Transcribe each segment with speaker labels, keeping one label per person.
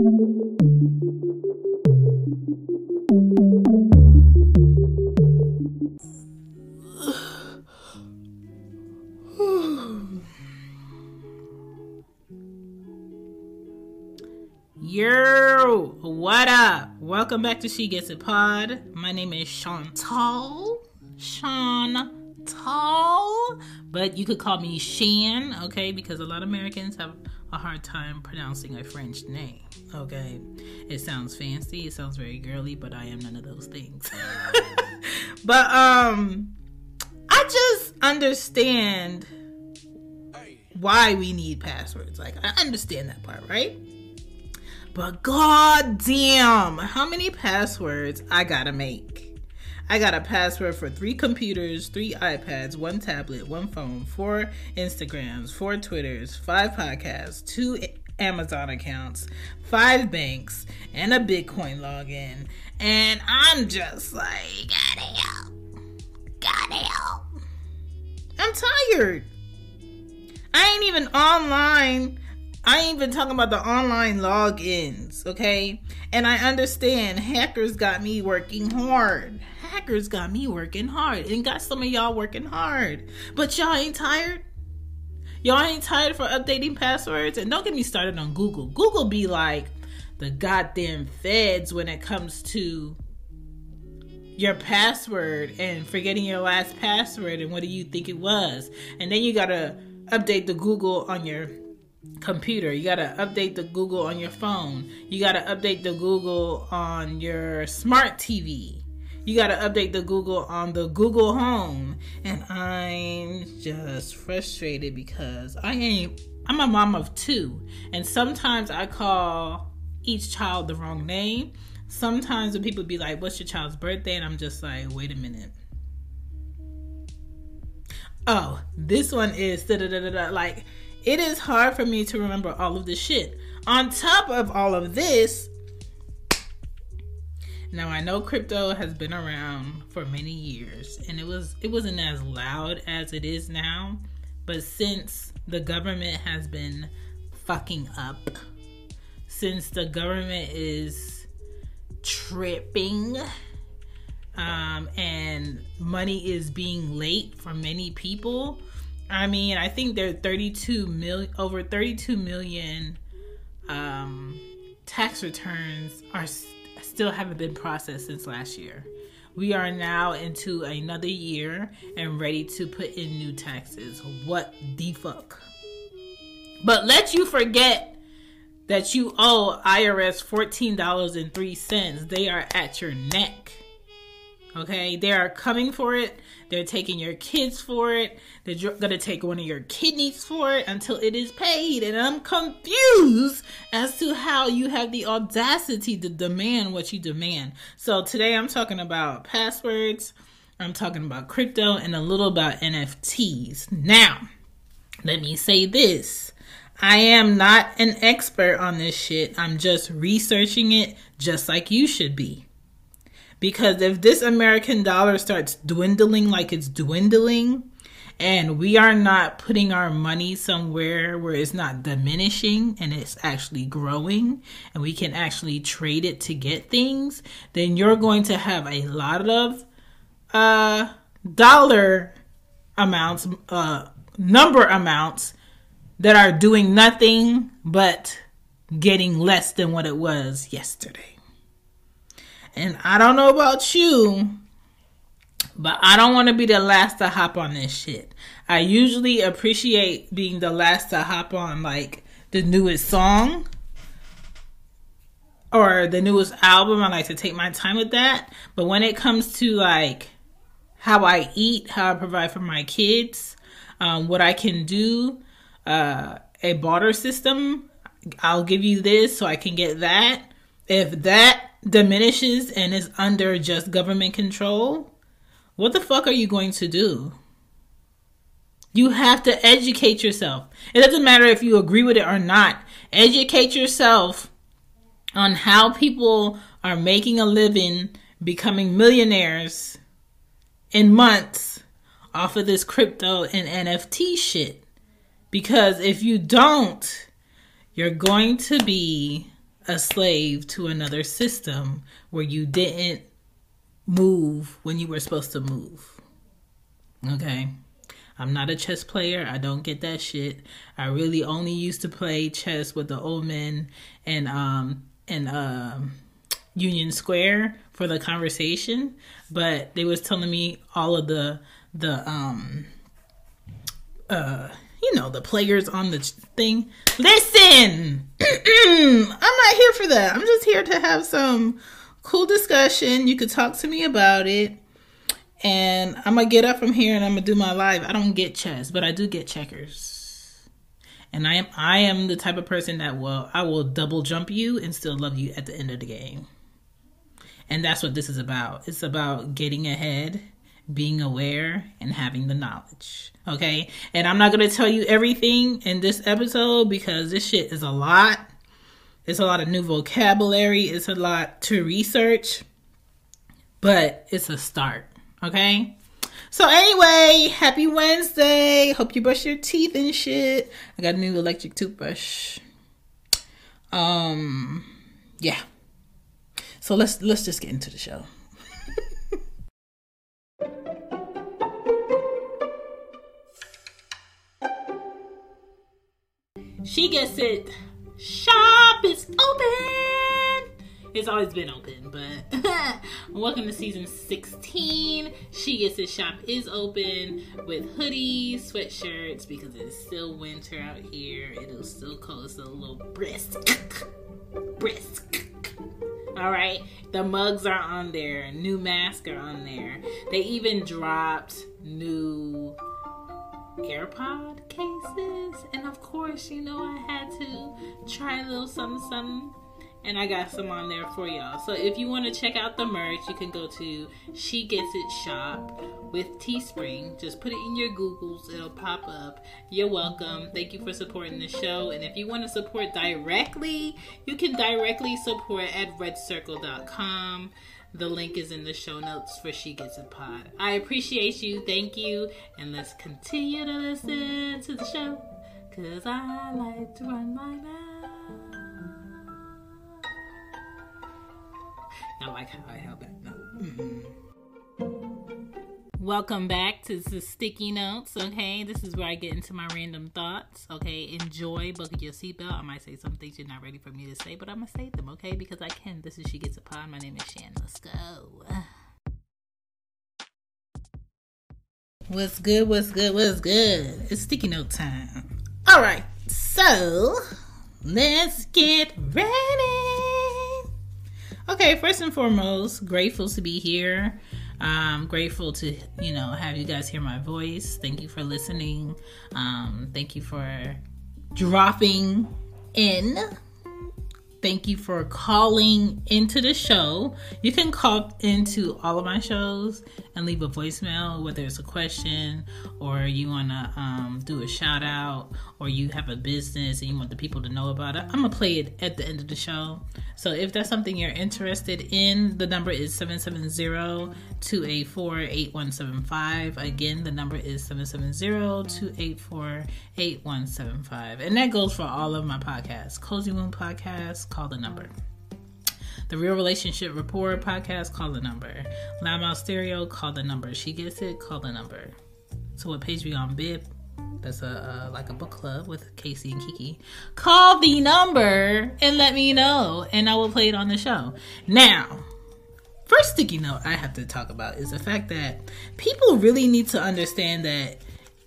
Speaker 1: Yo, what up? Welcome back to She Gets It Pod. My name is Chantal. Chantal. But you could call me Shan, okay? Because a lot of Americans have a hard time pronouncing a French name, okay? It sounds fancy, it sounds very girly, but I am none of those things. but, um, I just understand why we need passwords. Like, I understand that part, right? But god damn, how many passwords I gotta make? I got a password for three computers, three iPads, one tablet, one phone, four Instagrams, four Twitters, five podcasts, two Amazon accounts, five banks, and a Bitcoin login. And I'm just like, gotta help. Gotta help. I'm tired. I ain't even online I ain't even talking about the online logins, okay? And I understand hackers got me working hard. Hackers got me working hard and got some of y'all working hard. But y'all ain't tired? Y'all ain't tired for updating passwords? And don't get me started on Google. Google be like the goddamn feds when it comes to your password and forgetting your last password and what do you think it was. And then you gotta update the Google on your computer. You got to update the Google on your phone. You got to update the Google on your smart TV. You got to update the Google on the Google Home. And I'm just frustrated because I ain't I'm a mom of two, and sometimes I call each child the wrong name. Sometimes when people be like, "What's your child's birthday?" and I'm just like, "Wait a minute." Oh, this one is da da da da. Like it is hard for me to remember all of this shit. On top of all of this, now I know crypto has been around for many years and it was it wasn't as loud as it is now, but since the government has been fucking up, since the government is tripping um, and money is being late for many people, I mean, I think there are 32 million, over 32 million um, tax returns are still haven't been processed since last year. We are now into another year and ready to put in new taxes. What the fuck? But let you forget that you owe IRS $14.03. They are at your neck. Okay, they are coming for it. They're taking your kids for it. They're gonna take one of your kidneys for it until it is paid. And I'm confused as to how you have the audacity to demand what you demand. So today I'm talking about passwords. I'm talking about crypto and a little about NFTs. Now, let me say this. I am not an expert on this shit. I'm just researching it just like you should be. Because if this American dollar starts dwindling like it's dwindling, and we are not putting our money somewhere where it's not diminishing and it's actually growing, and we can actually trade it to get things, then you're going to have a lot of uh, dollar amounts, uh, number amounts that are doing nothing but getting less than what it was yesterday. And I don't know about you, but I don't want to be the last to hop on this shit. I usually appreciate being the last to hop on like the newest song or the newest album. I like to take my time with that. But when it comes to like how I eat, how I provide for my kids, um, what I can do, uh, a barter system, I'll give you this so I can get that. If that diminishes and is under just government control, what the fuck are you going to do? You have to educate yourself. It doesn't matter if you agree with it or not. Educate yourself on how people are making a living, becoming millionaires in months off of this crypto and NFT shit. Because if you don't, you're going to be a slave to another system where you didn't move when you were supposed to move. Okay. I'm not a chess player. I don't get that shit. I really only used to play chess with the old men and um and um Union Square for the conversation, but they was telling me all of the the um uh you know the players on the thing. Listen, I'm not here for that. I'm just here to have some cool discussion. You could talk to me about it. And I'm gonna get up from here and I'm gonna do my live. I don't get chess, but I do get checkers. And I am I am the type of person that will I will double jump you and still love you at the end of the game. And that's what this is about. It's about getting ahead, being aware, and having the knowledge. Okay? And I'm not going to tell you everything in this episode because this shit is a lot. It's a lot of new vocabulary, it's a lot to research, but it's a start. Okay? So anyway, happy Wednesday. Hope you brush your teeth and shit. I got a new electric toothbrush. Um yeah. So let's let's just get into the show. She gets it. Shop is open. It's always been open, but welcome to season 16. She Gets It shop is open with hoodies, sweatshirts because it's still winter out here. It is still cold, it's a little brisk. brisk. All right, the mugs are on there, new masks are on there. They even dropped new AirPod cases, and of course, you know I had to try a little something, something and I got some on there for y'all. So if you want to check out the merch, you can go to She Gets It Shop with Teespring. Just put it in your Googles, it'll pop up. You're welcome. Thank you for supporting the show. And if you want to support directly, you can directly support at redcircle.com. The link is in the show notes for She Gets It Pod. I appreciate you. Thank you. And let's continue to listen to the show. Cause I like to run my mouth. I like how I held that note. Mm-hmm. Welcome back to the sticky notes. Okay, this is where I get into my random thoughts. Okay, enjoy. Buckle your seatbelt. I might say some things you're not ready for me to say, but I'm gonna say them. Okay, because I can. This is she gets it pod. My name is Shan. Let's go. What's good? What's good? What's good? It's sticky note time. All right, so let's get ready. Okay, first and foremost, grateful to be here. I'm grateful to, you know, have you guys hear my voice. Thank you for listening. Um, thank you for dropping in Thank you for calling into the show. You can call into all of my shows and leave a voicemail, whether it's a question or you want to um, do a shout out or you have a business and you want the people to know about it. I'm going to play it at the end of the show. So if that's something you're interested in, the number is 770 284 8175. Again, the number is 770 284 8175. And that goes for all of my podcasts Cozy Womb Podcast call the number. The Real Relationship Report podcast, call the number. Loudmouth Stereo, call the number. She Gets It, call the number. So what page we on Bib? That's a uh, like a book club with Casey and Kiki. Call the number and let me know, and I will play it on the show. Now, first sticky note I have to talk about is the fact that people really need to understand that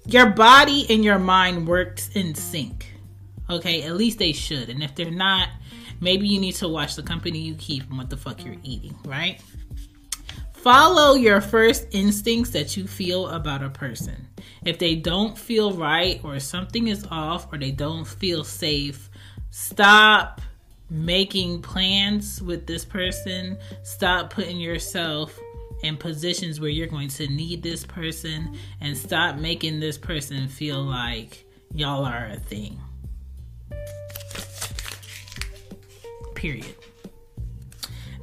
Speaker 1: your body and your mind works in sync. Okay, at least they should. And if they're not, Maybe you need to watch the company you keep and what the fuck you're eating, right? Follow your first instincts that you feel about a person. If they don't feel right or something is off or they don't feel safe, stop making plans with this person. Stop putting yourself in positions where you're going to need this person and stop making this person feel like y'all are a thing. Period.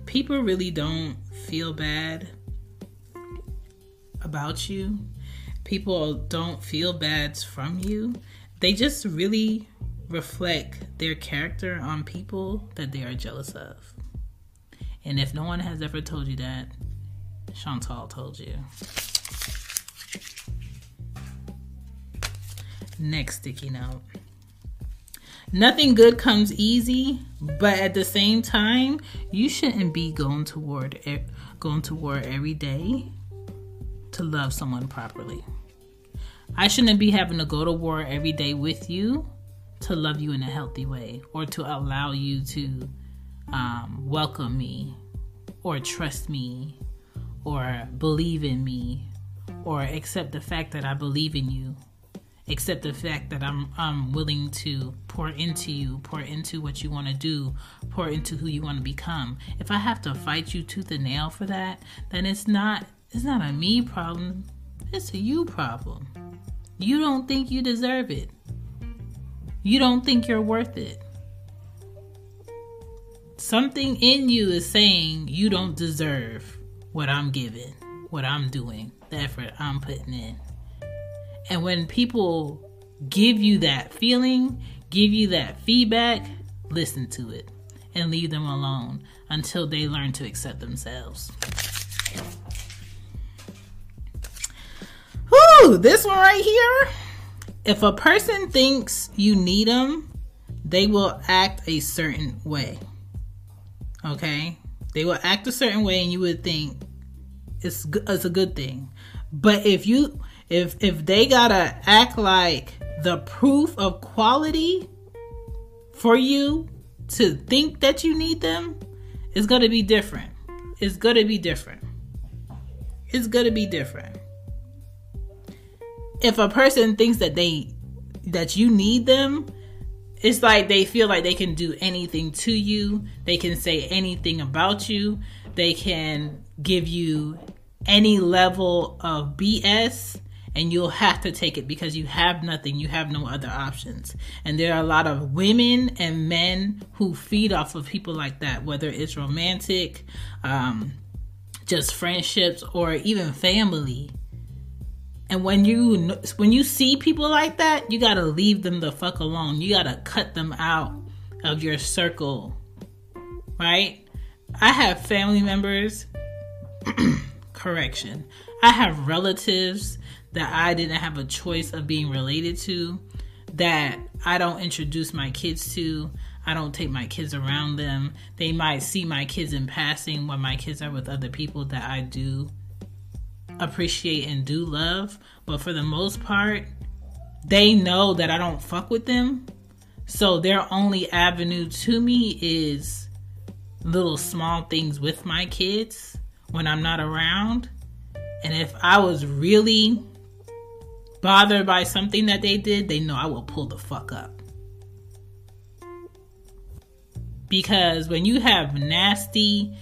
Speaker 1: People really don't feel bad about you. People don't feel bad from you. They just really, reflect their character on people that they are jealous of. And if no one has ever told you that, Chantal told you. Next sticky note. Nothing good comes easy, but at the same time, you shouldn't be going toward going to war every day to love someone properly. I shouldn't be having to go to war every day with you to love you in a healthy way or to allow you to um, welcome me or trust me or believe in me or accept the fact that I believe in you accept the fact that I'm I'm willing to pour into you, pour into what you want to do, pour into who you want to become. If I have to fight you tooth and nail for that, then it's not it's not a me problem. It's a you problem. You don't think you deserve it. You don't think you're worth it. Something in you is saying you don't deserve what I'm giving, what I'm doing, the effort I'm putting in. And when people give you that feeling, give you that feedback, listen to it and leave them alone until they learn to accept themselves. Whoo, this one right here. If a person thinks you need them, they will act a certain way. Okay? They will act a certain way and you would think it's it's a good thing. But if you if if they gotta act like the proof of quality for you to think that you need them, it's gonna be different. It's gonna be different. It's gonna be different. If a person thinks that they that you need them, it's like they feel like they can do anything to you. They can say anything about you. They can give you any level of BS and you'll have to take it because you have nothing, you have no other options. And there are a lot of women and men who feed off of people like that, whether it's romantic, um, just friendships, or even family. And when you when you see people like that, you gotta leave them the fuck alone. You gotta cut them out of your circle, right? I have family members. correction. I have relatives that I didn't have a choice of being related to, that I don't introduce my kids to. I don't take my kids around them. They might see my kids in passing when my kids are with other people that I do appreciate and do love. But for the most part, they know that I don't fuck with them. So their only avenue to me is little small things with my kids when I'm not around. And if I was really bothered by something that they did, they know I will pull the fuck up. Because when you have nasty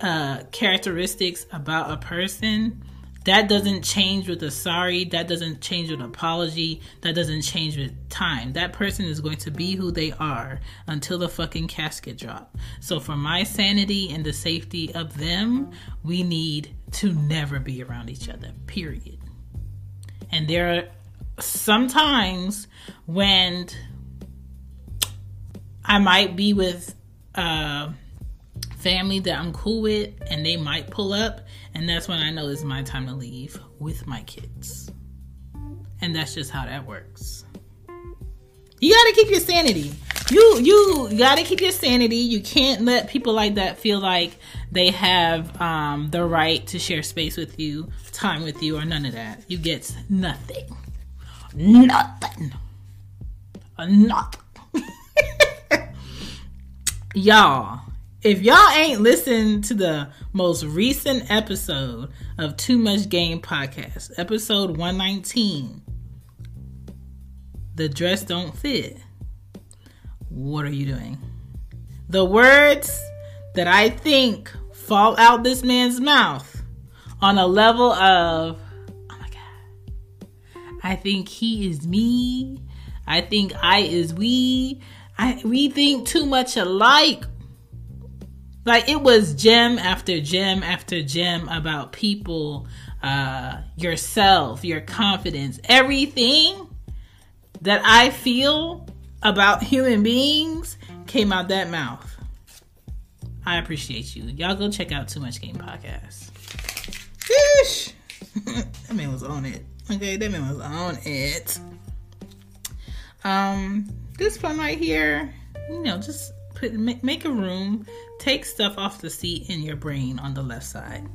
Speaker 1: uh, characteristics about a person, that doesn't change with a sorry, that doesn't change with apology, that doesn't change with time. That person is going to be who they are until the fucking casket drop. So for my sanity and the safety of them, we need to never be around each other. Period. And there are sometimes when I might be with uh, family that I'm cool with and they might pull up, and that's when I know it's my time to leave with my kids. And that's just how that works. You gotta keep your sanity. You you gotta keep your sanity. You can't let people like that feel like they have um, the right to share space with you, time with you, or none of that. You get nothing. Nothing. Nothing. y'all, if y'all ain't listened to the most recent episode of Too Much Game podcast, episode 119, the dress don't fit. What are you doing? The words that I think fall out this man's mouth on a level of, oh my God, I think he is me. I think I is we. I we think too much alike. Like it was gem after gem after gem about people, uh, yourself, your confidence, everything that I feel about human beings came out that mouth. I appreciate you. Y'all go check out Too Much Game Podcast. Yeesh. that man was on it. Okay, that man was on it. Um, this one right here, you know, just put make, make a room, take stuff off the seat in your brain on the left side,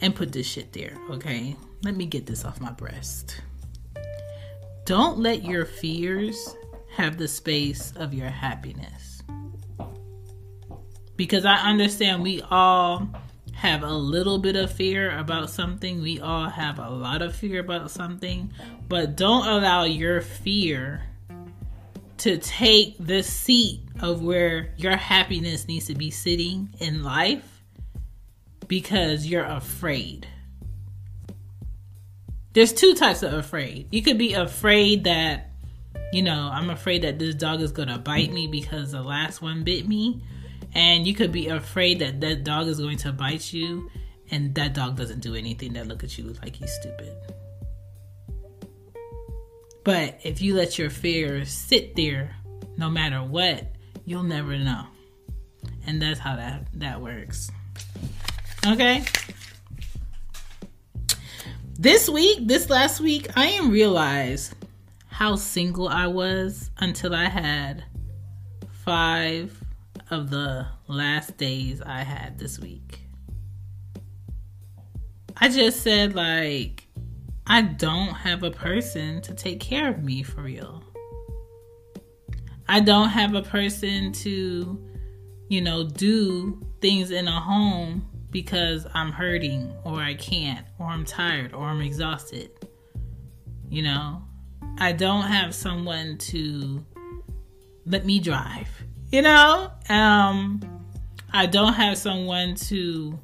Speaker 1: and put this shit there. Okay, let me get this off my breast. Don't let your fears have the space of your happiness. Because I understand we all have a little bit of fear about something, we all have a lot of fear about something, but don't allow your fear to take the seat of where your happiness needs to be sitting in life because you're afraid. There's two types of afraid. You could be afraid that, you know, I'm afraid that this dog is going to bite me because the last one bit me. And you could be afraid that that dog is going to bite you and that dog doesn't do anything that look at you like he's stupid. But if you let your fears sit there no matter what, you'll never know. And that's how that that works. Okay? This week, this last week, I didn't realize how single I was until I had five of the last days I had this week. I just said, like, I don't have a person to take care of me for real. I don't have a person to, you know, do things in a home because I'm hurting or I can't or I'm tired or I'm exhausted. You know, I don't have someone to let me drive. You know, um I don't have someone to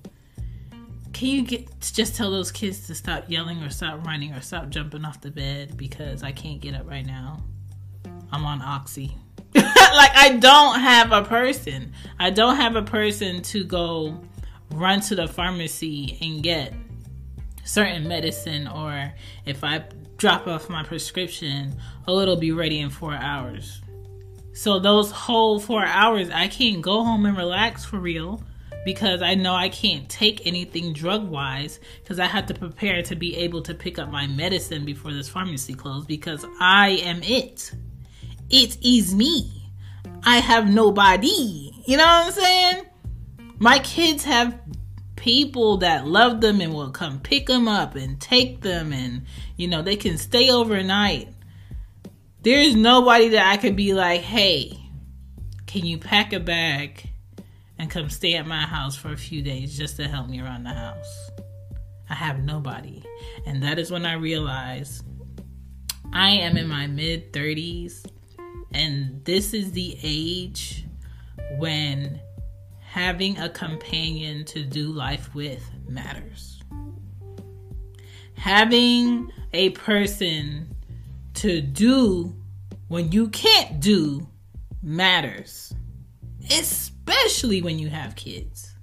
Speaker 1: can you get just tell those kids to stop yelling or stop running or stop jumping off the bed because I can't get up right now. I'm on oxy. like I don't have a person. I don't have a person to go run to the pharmacy and get certain medicine or if I drop off my prescription, oh it'll be ready in 4 hours. So those whole 4 hours I can't go home and relax for real because I know I can't take anything drug wise because I have to prepare to be able to pick up my medicine before this pharmacy closes because I am it. It is me. I have nobody. You know what I'm saying? My kids have people that love them and will come pick them up and take them and you know they can stay overnight. There's nobody that I could be like, "Hey, can you pack a bag and come stay at my house for a few days just to help me around the house?" I have nobody. And that is when I realized I am in my mid 30s and this is the age when having a companion to do life with matters. Having a person to do when you can't do matters, especially when you have kids.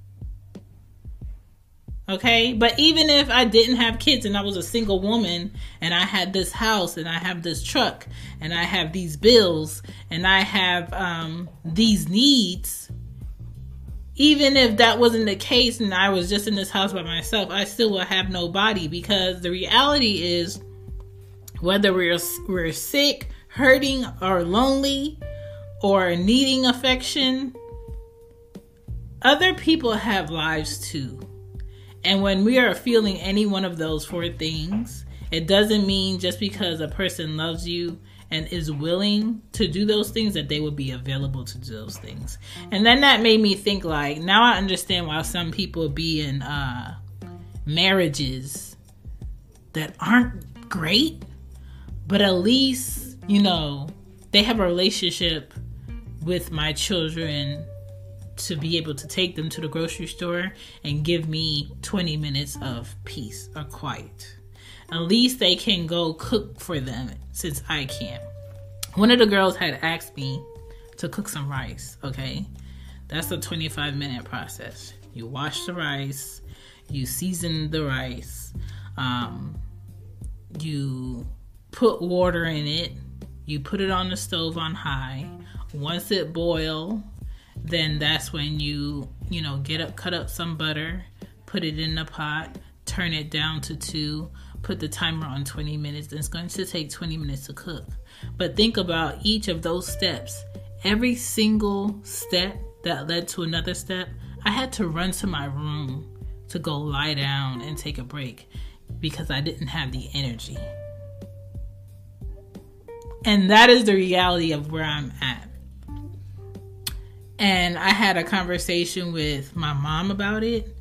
Speaker 1: Okay. But even if I didn't have kids and I was a single woman and I had this house and I have this truck and I have these bills and I have um, these needs, even if that wasn't the case and I was just in this house by myself, I still would have nobody because the reality is whether we're, we're sick, hurting, or lonely, or needing affection, other people have lives too. And when we are feeling any one of those four things, it doesn't mean just because a person loves you and is willing to do those things that they will be available to do those things. And then that made me think like now I understand why some people be in uh marriages that aren't great, but at least, you know, they have a relationship with my children to be able to take them to the grocery store and give me 20 minutes of peace or quiet. At least they can go cook for them since I can't. One of the girls had asked me to cook some rice, okay? That's a 25 minute process. You wash the rice, you season the rice, um, you put water in it, You put it on the stove on high. Once it boil, then that's when you, you know, get up, cut up some butter, put it in the pot, turn it down to two, put the timer on 20 minutes. It's going to take 20 minutes to cook. But think about each of those steps. Every single step that led to another step, I had to run to my room to go lie down and take a break because I didn't have the energy. And that is the reality of where I'm at. And I had a conversation with my mom about it.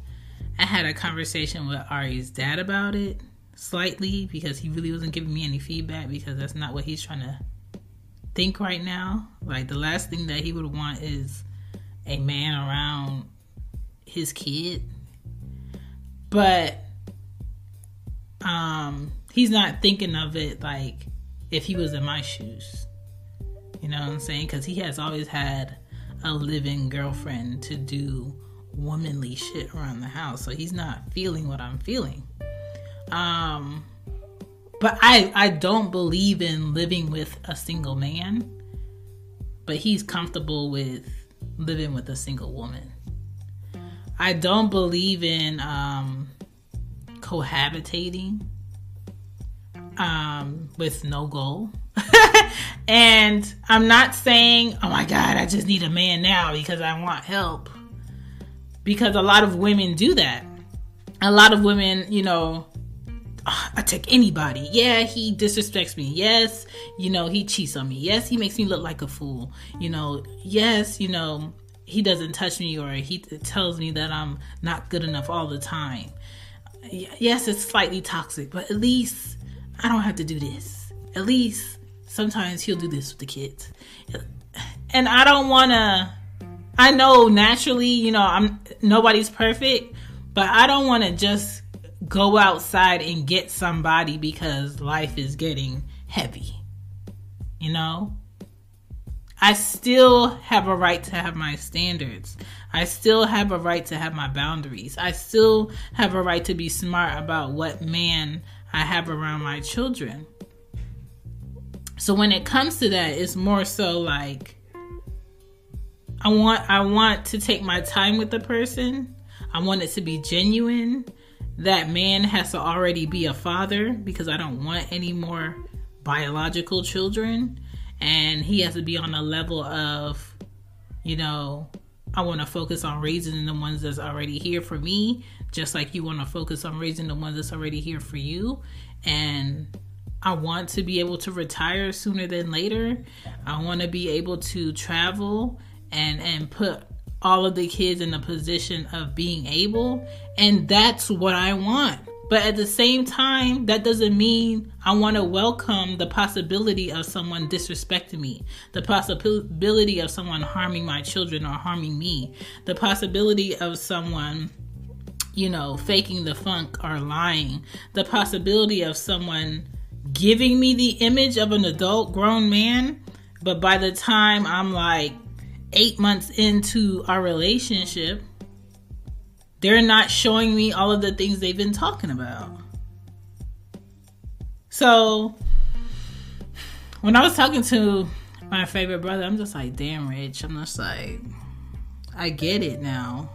Speaker 1: I had a conversation with Ari's dad about it slightly because he really wasn't giving me any feedback because that's not what he's trying to think right now. Like the last thing that he would want is a man around his kid. But um he's not thinking of it like if he was in my shoes. You know what I'm saying? Cuz he has always had a living girlfriend to do womanly shit around the house. So he's not feeling what I'm feeling. Um but I I don't believe in living with a single man. But he's comfortable with living with a single woman. I don't believe in um cohabitating um with no goal. and I'm not saying, "Oh my god, I just need a man now because I want help." Because a lot of women do that. A lot of women, you know, I take anybody. Yeah, he disrespects me. Yes, you know, he cheats on me. Yes, he makes me look like a fool. You know, yes, you know, he doesn't touch me or he tells me that I'm not good enough all the time. Yes, it's slightly toxic, but at least I don't have to do this. At least sometimes he'll do this with the kids. And I don't want to I know naturally, you know, I'm nobody's perfect, but I don't want to just go outside and get somebody because life is getting heavy. You know? I still have a right to have my standards. I still have a right to have my boundaries. I still have a right to be smart about what man I have around my children. So when it comes to that, it's more so like I want I want to take my time with the person. I want it to be genuine that man has to already be a father because I don't want any more biological children. And he has to be on a level of, you know, I want to focus on raising the ones that's already here for me, just like you want to focus on raising the ones that's already here for you. And I want to be able to retire sooner than later. I want to be able to travel and and put all of the kids in a position of being able. And that's what I want. But at the same time, that doesn't mean I want to welcome the possibility of someone disrespecting me, the possibility of someone harming my children or harming me, the possibility of someone, you know, faking the funk or lying, the possibility of someone giving me the image of an adult grown man. But by the time I'm like eight months into our relationship, they're not showing me all of the things they've been talking about. So, when I was talking to my favorite brother, I'm just like, damn, Rich. I'm just like, I get it now.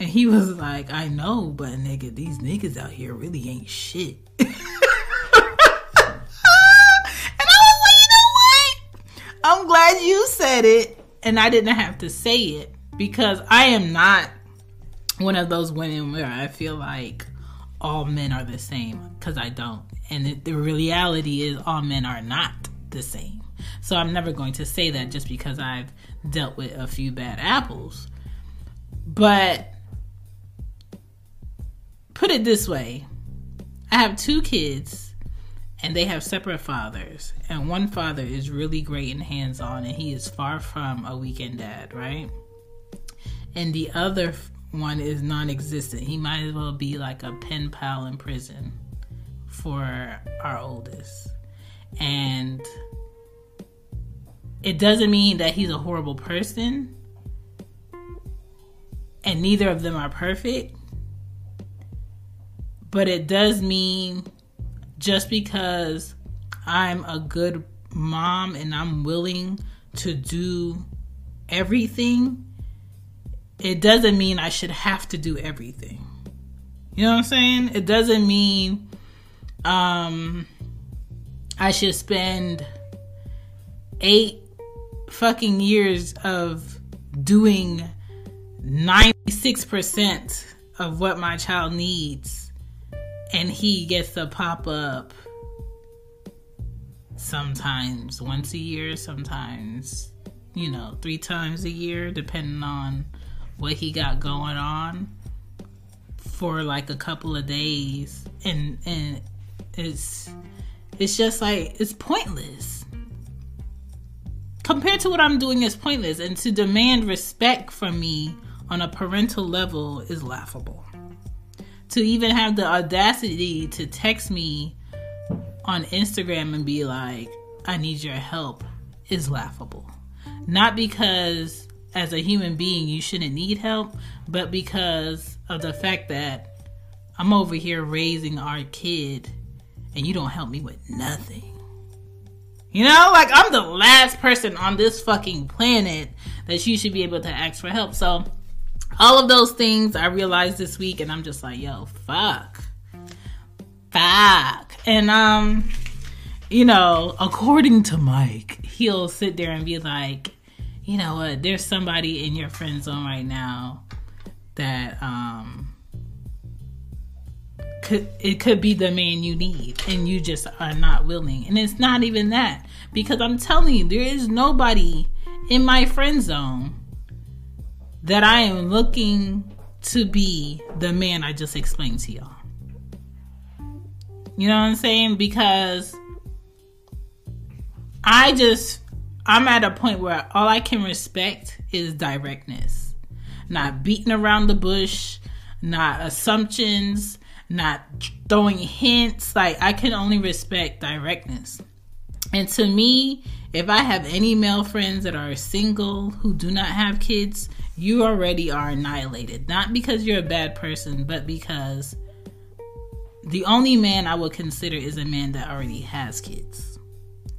Speaker 1: And he was like, I know, but nigga, these niggas out here really ain't shit. And I was like, you know what? I'm glad you said it and I didn't have to say it because I am not one of those women where I feel like all men are the same because I don't. And the, the reality is, all men are not the same. So I'm never going to say that just because I've dealt with a few bad apples. But put it this way I have two kids and they have separate fathers. And one father is really great and hands on, and he is far from a weekend dad, right? And the other one is non existent. He might as well be like a pen pal in prison for our oldest. And it doesn't mean that he's a horrible person, and neither of them are perfect. But it does mean just because I'm a good mom and I'm willing to do everything, it doesn't mean I should have to do everything. You know what I'm saying? It doesn't mean um I should spend 8 fucking years of doing 96% of what my child needs and he gets to pop up sometimes once a year, sometimes, you know, three times a year, depending on what he got going on for like a couple of days. And and it's it's just like it's pointless. Compared to what I'm doing is pointless and to demand respect from me on a parental level is laughable. To even have the audacity to text me on Instagram and be like, I need your help is laughable. Not because as a human being you shouldn't need help, but because of the fact that I'm over here raising our kid and you don't help me with nothing. You know, like I'm the last person on this fucking planet that you should be able to ask for help. So, all of those things I realized this week, and I'm just like, yo, fuck. Fuck. And um, you know, according to Mike, he'll sit there and be like, you know what, there's somebody in your friend zone right now that um could it could be the man you need and you just are not willing. And it's not even that. Because I'm telling you, there is nobody in my friend zone that I am looking to be the man I just explained to y'all. You know what I'm saying? Because I just I'm at a point where all I can respect is directness. Not beating around the bush, not assumptions, not throwing hints. Like I can only respect directness. And to me, if I have any male friends that are single who do not have kids, you already are annihilated. Not because you're a bad person, but because the only man I would consider is a man that already has kids,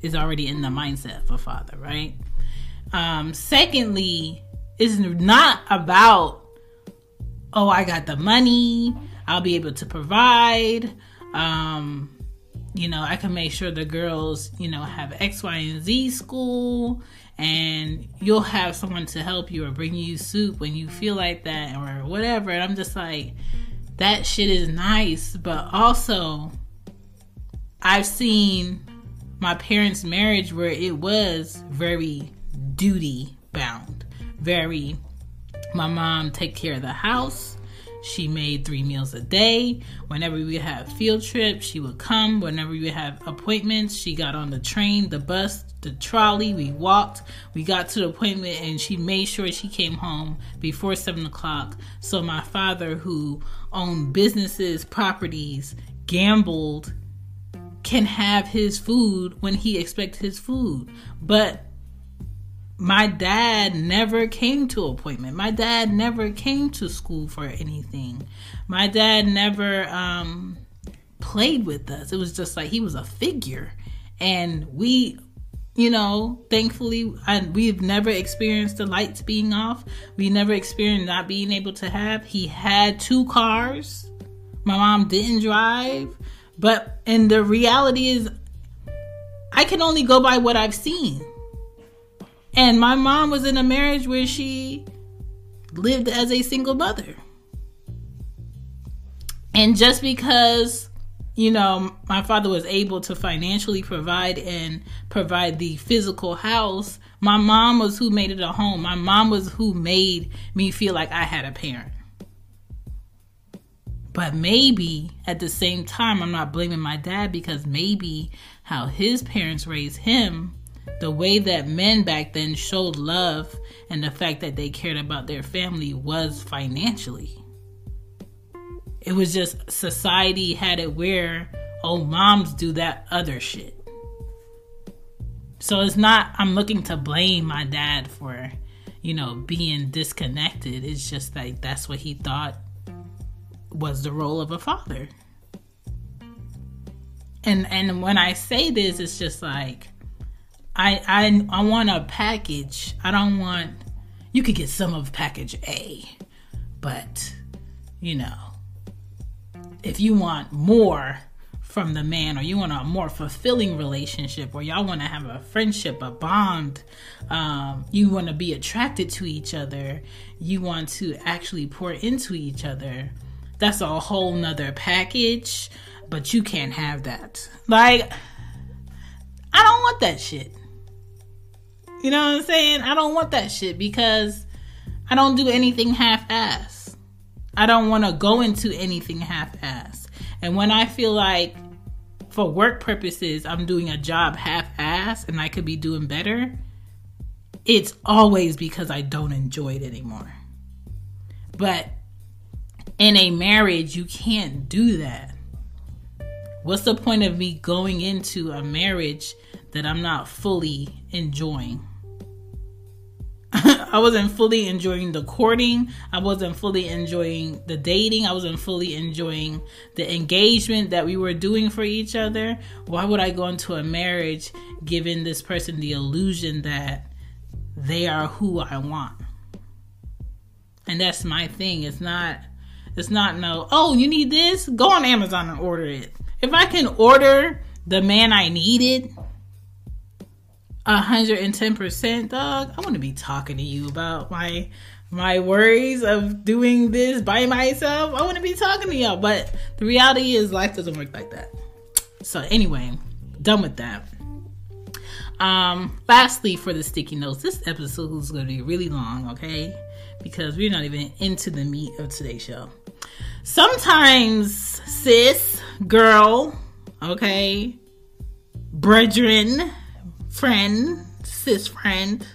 Speaker 1: is already in the mindset of a father, right? Um, secondly, it's not about, oh, I got the money, I'll be able to provide. Um, you know, I can make sure the girls, you know, have X, Y, and Z school, and you'll have someone to help you or bring you soup when you feel like that or whatever. And I'm just like, that shit is nice, but also I've seen my parents' marriage where it was very duty bound, very my mom take care of the house. She made three meals a day. Whenever we have field trips, she would come. Whenever we have appointments, she got on the train, the bus, the trolley. We walked. We got to the appointment, and she made sure she came home before seven o'clock. So my father, who owned businesses, properties, gambled, can have his food when he expects his food. But my dad never came to appointment. My dad never came to school for anything. My dad never um, played with us. It was just like he was a figure, and we you know, thankfully, we've never experienced the lights being off. We never experienced not being able to have. He had two cars. My mom didn't drive. But, and the reality is, I can only go by what I've seen. And my mom was in a marriage where she lived as a single mother. And just because you know, my father was able to financially provide and provide the physical house. My mom was who made it a home. My mom was who made me feel like I had a parent. But maybe at the same time, I'm not blaming my dad because maybe how his parents raised him, the way that men back then showed love and the fact that they cared about their family was financially. It was just society had it where, oh, moms do that other shit. So it's not, I'm looking to blame my dad for, you know, being disconnected. It's just like that's what he thought was the role of a father. and and when I say this, it's just like I I I want a package. I don't want you could get some of package A, but you know, if you want more from the man or you want a more fulfilling relationship or y'all want to have a friendship a bond um, you want to be attracted to each other you want to actually pour into each other that's a whole nother package but you can't have that. Like i don't want that shit. You know what i'm saying? I don't want that shit because i don't do anything half-ass i don't want to go into anything half-assed. and when I feel like for work purposes I'm doing a job half-assed and I could be doing better, it's always because I don't enjoy it anymore. But in a marriage, you can't do that. What's the point of me going into a marriage that I'm not fully enjoying? I wasn't fully enjoying the courting. I wasn't fully enjoying the dating. I wasn't fully enjoying the engagement that we were doing for each other. Why would I go into a marriage giving this person the illusion that they are who I want? And that's my thing. It's not it's not no, oh, you need this? Go on Amazon and order it. If I can order the man I needed, 110% dog. I want to be talking to you about my my worries of doing this by myself. I want to be talking to y'all but the reality is life doesn't work like that. So anyway done with that. Um lastly for the sticky notes this episode is going to be really long okay? Because we're not even into the meat of today's show. Sometimes sis girl okay brethren friend, sis friend,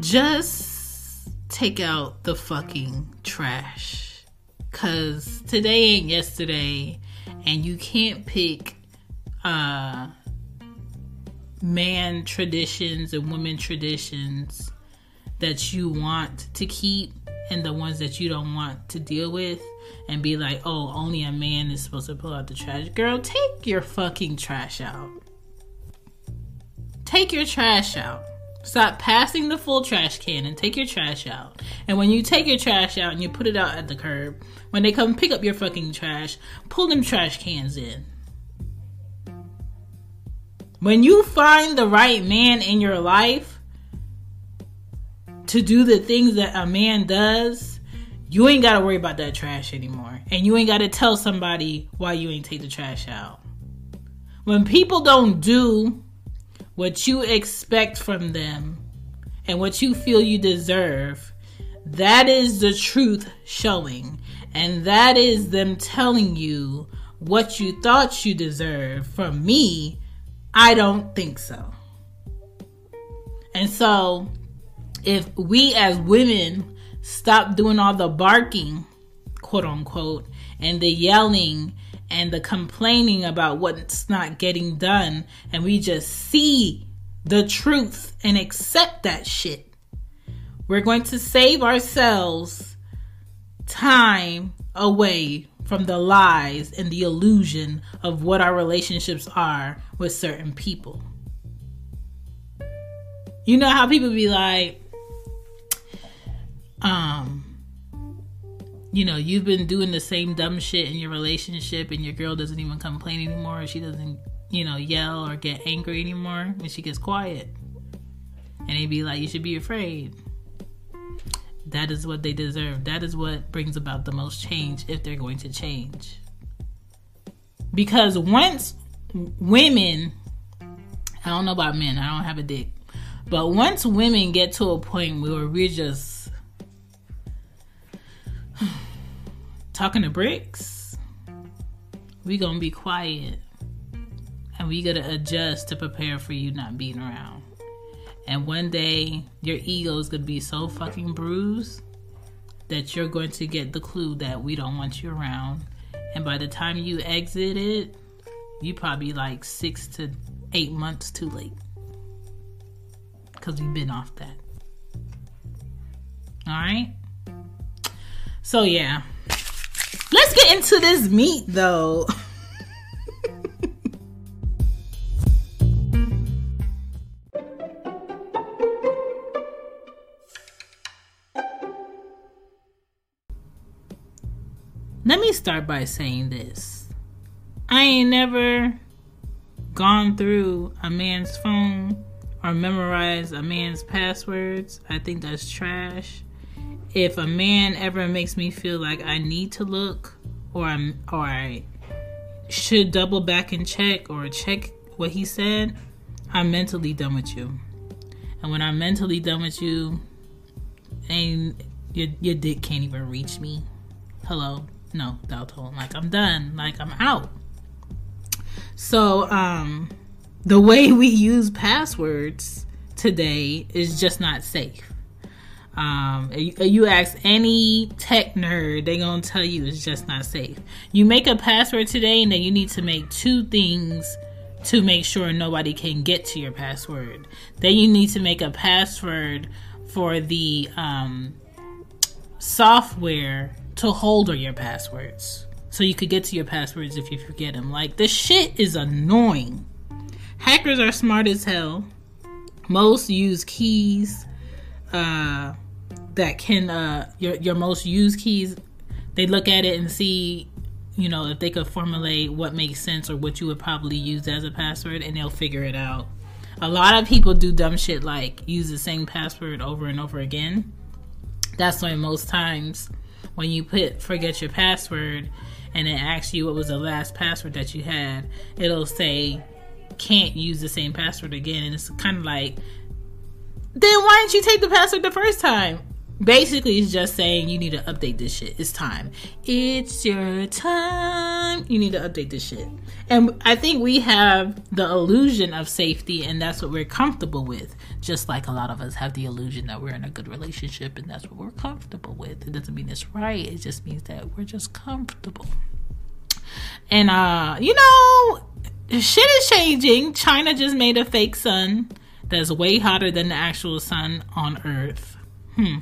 Speaker 1: just take out the fucking trash. Cause today ain't yesterday, and you can't pick uh man traditions and women traditions that you want to keep and the ones that you don't want to deal with and be like, oh, only a man is supposed to pull out the trash. Girl, take your fucking trash out take your trash out. Stop passing the full trash can and take your trash out. And when you take your trash out and you put it out at the curb, when they come pick up your fucking trash, pull them trash cans in. When you find the right man in your life to do the things that a man does, you ain't got to worry about that trash anymore. And you ain't got to tell somebody why you ain't take the trash out. When people don't do what you expect from them and what you feel you deserve, that is the truth showing. And that is them telling you what you thought you deserved. From me, I don't think so. And so, if we as women stop doing all the barking, quote unquote, and the yelling and the complaining about what's not getting done, and we just see the truth and accept that shit, we're going to save ourselves time away from the lies and the illusion of what our relationships are with certain people. You know how people be like, um, you know, you've been doing the same dumb shit in your relationship and your girl doesn't even complain anymore. She doesn't, you know, yell or get angry anymore when she gets quiet. And they be like, you should be afraid. That is what they deserve. That is what brings about the most change if they're going to change. Because once women, I don't know about men, I don't have a dick, but once women get to a point where we're just talking to bricks, we gonna be quiet and we gotta adjust to prepare for you not being around. And one day your ego is gonna be so fucking bruised that you're going to get the clue that we don't want you around. And by the time you exit it, you probably like six to eight months too late. Because we've been off that. Alright? So yeah. Let's get into this meat though. Let me start by saying this. I ain't never gone through a man's phone or memorized a man's passwords. I think that's trash. If a man ever makes me feel like I need to look or I'm or I should double back and check or check what he said, I'm mentally done with you. And when I'm mentally done with you, and your your dick can't even reach me. Hello, no, Dalton. Like I'm done. Like I'm out. So um, the way we use passwords today is just not safe. Um, you, ask any tech nerd, they gonna tell you it's just not safe. You make a password today, and then you need to make two things to make sure nobody can get to your password. Then you need to make a password for the um, software to hold your passwords. So you could get to your passwords if you forget them. Like, this shit is annoying. Hackers are smart as hell. Most use keys uh, that can, uh, your, your most used keys, they look at it and see you know, if they could formulate what makes sense or what you would probably use as a password and they'll figure it out. A lot of people do dumb shit like use the same password over and over again. That's why most times when you put forget your password and it asks you what was the last password that you had, it'll say can't use the same password again. And it's kind of like, then why didn't you take the password the first time? Basically, it's just saying you need to update this shit. It's time. It's your time. You need to update this shit. And I think we have the illusion of safety, and that's what we're comfortable with. Just like a lot of us have the illusion that we're in a good relationship, and that's what we're comfortable with. It doesn't mean it's right, it just means that we're just comfortable. And, uh, you know, shit is changing. China just made a fake sun that's way hotter than the actual sun on Earth. Hmm.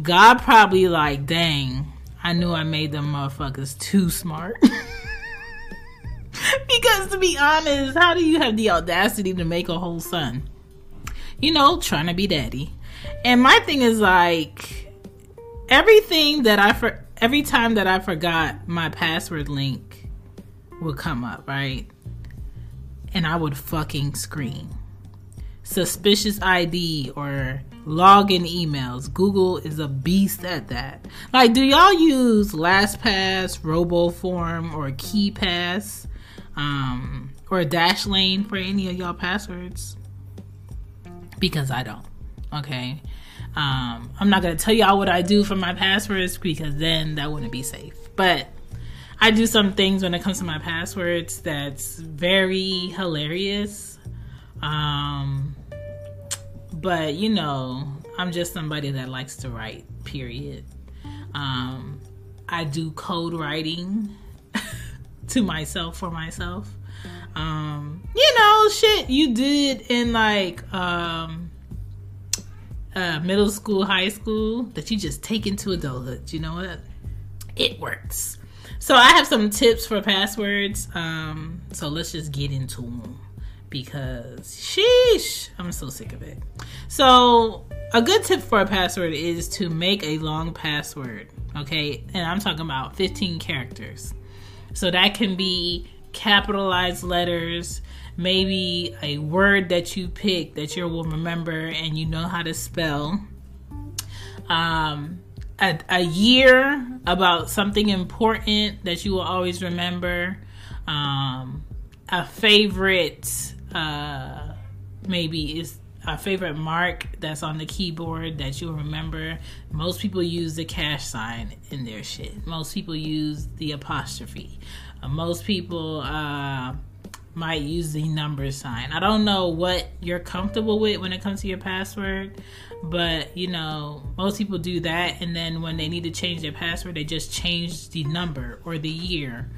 Speaker 1: God probably like, dang, I knew I made them motherfuckers too smart. because to be honest, how do you have the audacity to make a whole sun? You know, trying to be daddy. And my thing is like everything that I for every time that I forgot my password link would come up, right? And I would fucking scream. Suspicious ID or login emails. Google is a beast at that. Like, do y'all use LastPass, RoboForm, or KeePass, um, or Dashlane for any of y'all passwords? Because I don't. Okay. Um, I'm not gonna tell y'all what I do for my passwords because then that wouldn't be safe. But I do some things when it comes to my passwords that's very hilarious. Um, but you know, I'm just somebody that likes to write, period. Um, I do code writing to myself for myself. Um, you know, shit you did in like um, uh, middle school, high school that you just take into adulthood. You know what? It works. So I have some tips for passwords. Um, so let's just get into them because sheesh, I'm so sick of it. So, a good tip for a password is to make a long password, okay? And I'm talking about 15 characters. So, that can be capitalized letters, maybe a word that you pick that you will remember and you know how to spell. Um, a, a year about something important that you will always remember. Um, a favorite uh, maybe is a favorite mark that's on the keyboard that you'll remember. Most people use the cash sign in their shit. Most people use the apostrophe. Uh, most people uh, might use the number sign. I don't know what you're comfortable with when it comes to your password, but you know, most people do that, and then when they need to change their password, they just change the number or the year.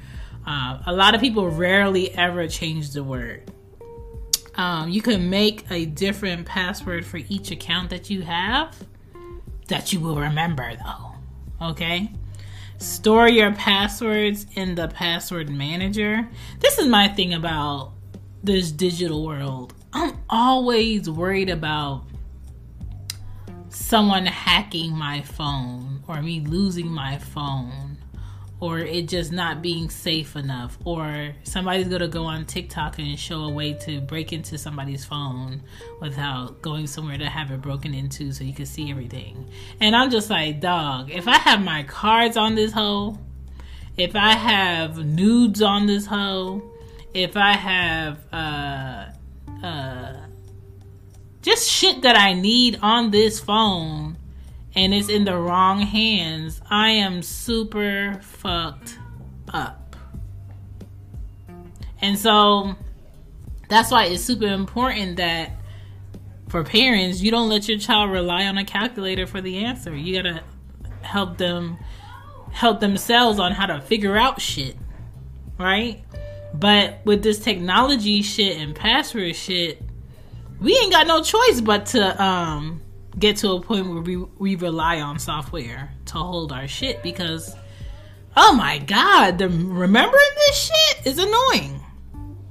Speaker 1: Uh, a lot of people rarely ever change the word. Um, you can make a different password for each account that you have that you will remember, though. Okay? Store your passwords in the password manager. This is my thing about this digital world. I'm always worried about someone hacking my phone or me losing my phone or it just not being safe enough or somebody's to go on TikTok and show a way to break into somebody's phone without going somewhere to have it broken into so you can see everything. And I'm just like, dog, if I have my cards on this hoe, if I have nudes on this hoe, if I have uh uh just shit that I need on this phone and it's in the wrong hands, I am super fucked up. And so that's why it's super important that for parents, you don't let your child rely on a calculator for the answer. You got to help them help themselves on how to figure out shit. Right? But with this technology shit and password shit, we ain't got no choice but to um get to a point where we, we rely on software to hold our shit because oh my god the remembering this shit is annoying.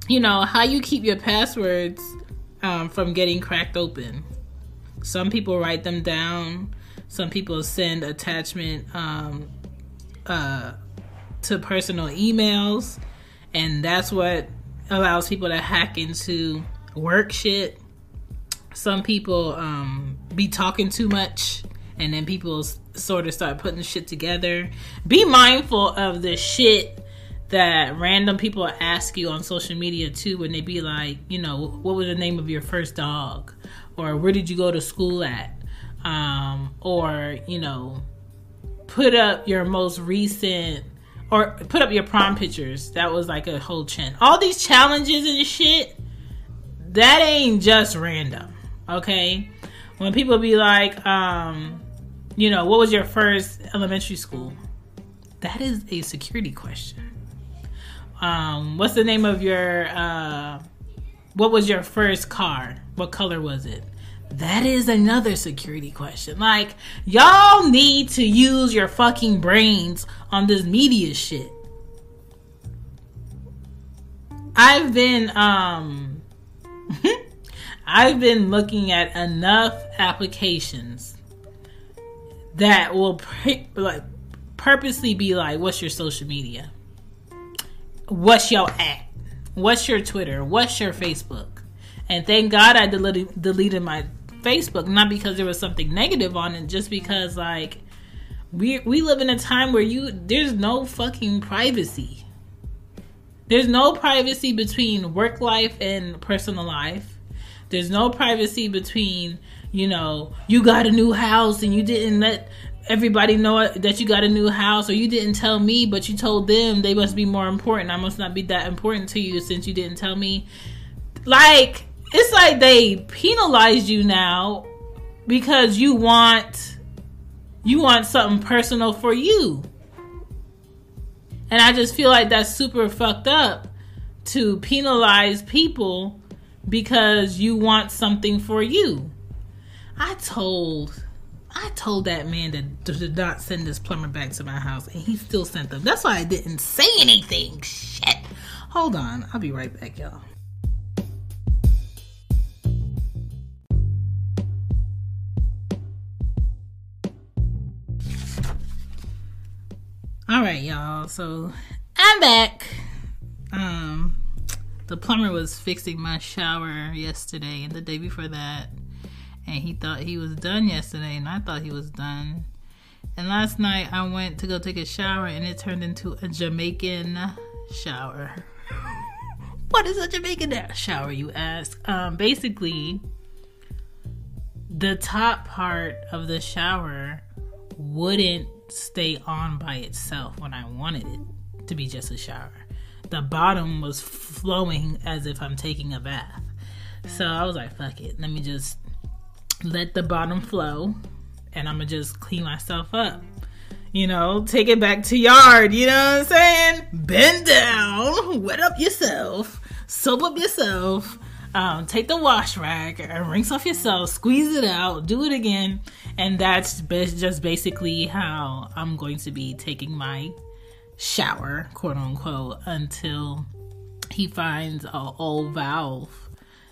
Speaker 1: You know how you keep your passwords um, from getting cracked open. Some people write them down. Some people send attachment um, uh, to personal emails. And that's what allows people to hack into work shit. Some people um, be talking too much and then people sort of start putting shit together. Be mindful of the shit that random people ask you on social media too when they be like, you know, what was the name of your first dog? Or where did you go to school at? Um, or, you know, put up your most recent or put up your prom pictures. That was like a whole chin. All these challenges and shit, that ain't just random. Okay? When people be like, um, you know, what was your first elementary school? That is a security question. Um, what's the name of your uh what was your first car? What color was it? That is another security question. Like, y'all need to use your fucking brains on this media shit. I've been um I've been looking at enough applications that will like purposely be like, "What's your social media? What's your app? What's your Twitter? What's your Facebook?" And thank God I deleted deleted my Facebook, not because there was something negative on it, just because like we we live in a time where you there's no fucking privacy. There's no privacy between work life and personal life. There's no privacy between, you know, you got a new house and you didn't let everybody know that you got a new house or you didn't tell me but you told them they must be more important. I must not be that important to you since you didn't tell me. Like it's like they penalize you now because you want you want something personal for you. And I just feel like that's super fucked up to penalize people because you want something for you. I told I told that man to, to, not send this plumber back to my house, and he still sent them. That's why I didn't say anything. Shit. Hold on, I'll be right back, y'all. All right, y'all. So I'm back. Um, the plumber was fixing my shower yesterday and the day before that and he thought he was done yesterday and I thought he was done. And last night I went to go take a shower and it turned into a Jamaican shower. what is a Jamaican shower, you ask? Um, basically, the top part of the shower wouldn't stay on by itself when I wanted it to be just a shower the bottom was flowing as if I'm taking a bath. So I was like, fuck it. Let me just let the bottom flow and I'm gonna just clean myself up. You know, take it back to yard, you know what I'm saying? Bend down, wet up yourself, soap up yourself, um, take the wash rag and rinse off yourself, squeeze it out, do it again. And that's just basically how I'm going to be taking my shower, quote unquote, until he finds a old valve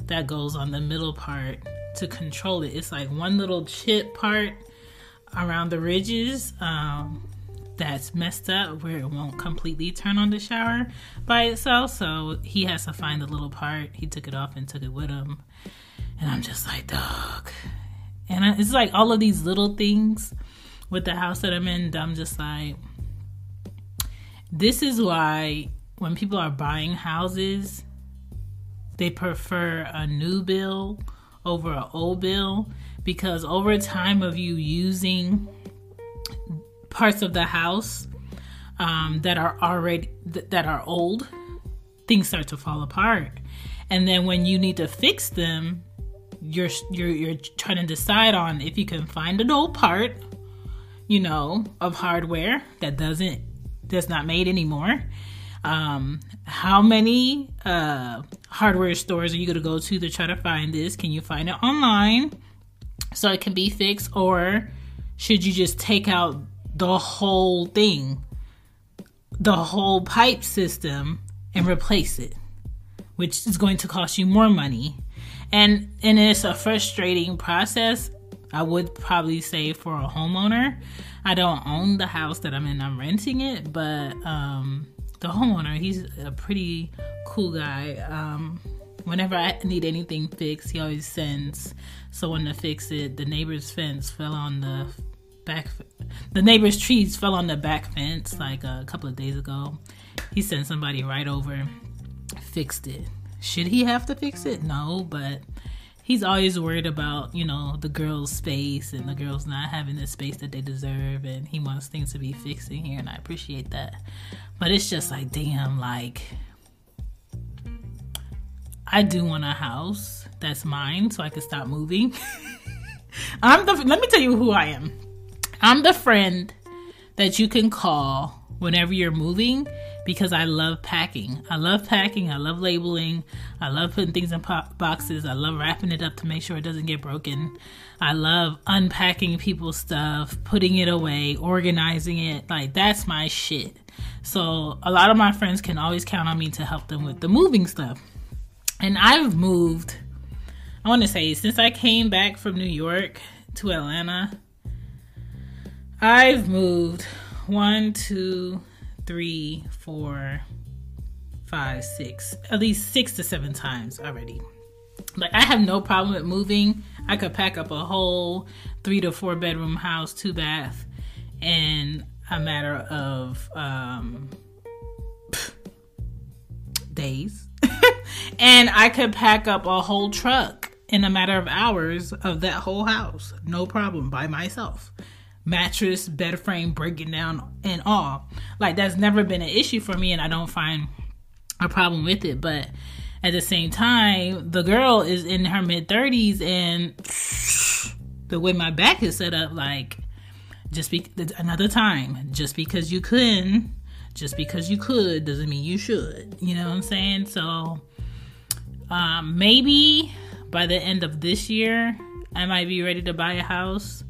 Speaker 1: that goes on the middle part to control it. It's like one little chip part around the ridges. Um, that's messed up where it won't completely turn on the shower by itself. So he has to find the little part. He took it off and took it with him. And I'm just like, dog. And it's like all of these little things with the house that I'm in. I'm just like, this is why when people are buying houses, they prefer a new bill over an old bill because over time of you using parts of the house um, that are already th- that are old, things start to fall apart. And then when you need to fix them, you're you're you're trying to decide on if you can find an old part, you know, of hardware that doesn't that's not made anymore. Um, how many uh, hardware stores are you going to go to to try to find this? Can you find it online so it can be fixed, or should you just take out the whole thing, the whole pipe system, and replace it, which is going to cost you more money. And and it's a frustrating process. I would probably say for a homeowner. I don't own the house that I'm in. I'm renting it, but um, the homeowner, he's a pretty cool guy. Um, whenever I need anything fixed, he always sends someone to fix it. The neighbor's fence fell on the back the neighbor's trees fell on the back fence like a couple of days ago. He sent somebody right over, fixed it. Should he have to fix it? No, but he's always worried about, you know, the girls' space and the girls not having the space that they deserve and he wants things to be fixed in here and I appreciate that. But it's just like, damn, like I do want a house that's mine so I can stop moving. I'm the let me tell you who I am. I'm the friend that you can call whenever you're moving because I love packing. I love packing. I love labeling. I love putting things in boxes. I love wrapping it up to make sure it doesn't get broken. I love unpacking people's stuff, putting it away, organizing it. Like, that's my shit. So, a lot of my friends can always count on me to help them with the moving stuff. And I've moved, I want to say, since I came back from New York to Atlanta I've moved one, two, three, four, five, six, at least six to seven times already. Like, I have no problem with moving. I could pack up a whole three to four bedroom house, two bath, in a matter of um, days. and I could pack up a whole truck in a matter of hours of that whole house. No problem by myself mattress, bed frame breaking down and all. Like that's never been an issue for me and I don't find a problem with it. But at the same time, the girl is in her mid 30s and the way my back is set up, like just be another time, just because you couldn't, just because you could doesn't mean you should. You know what I'm saying? So um, maybe by the end of this year, I might be ready to buy a house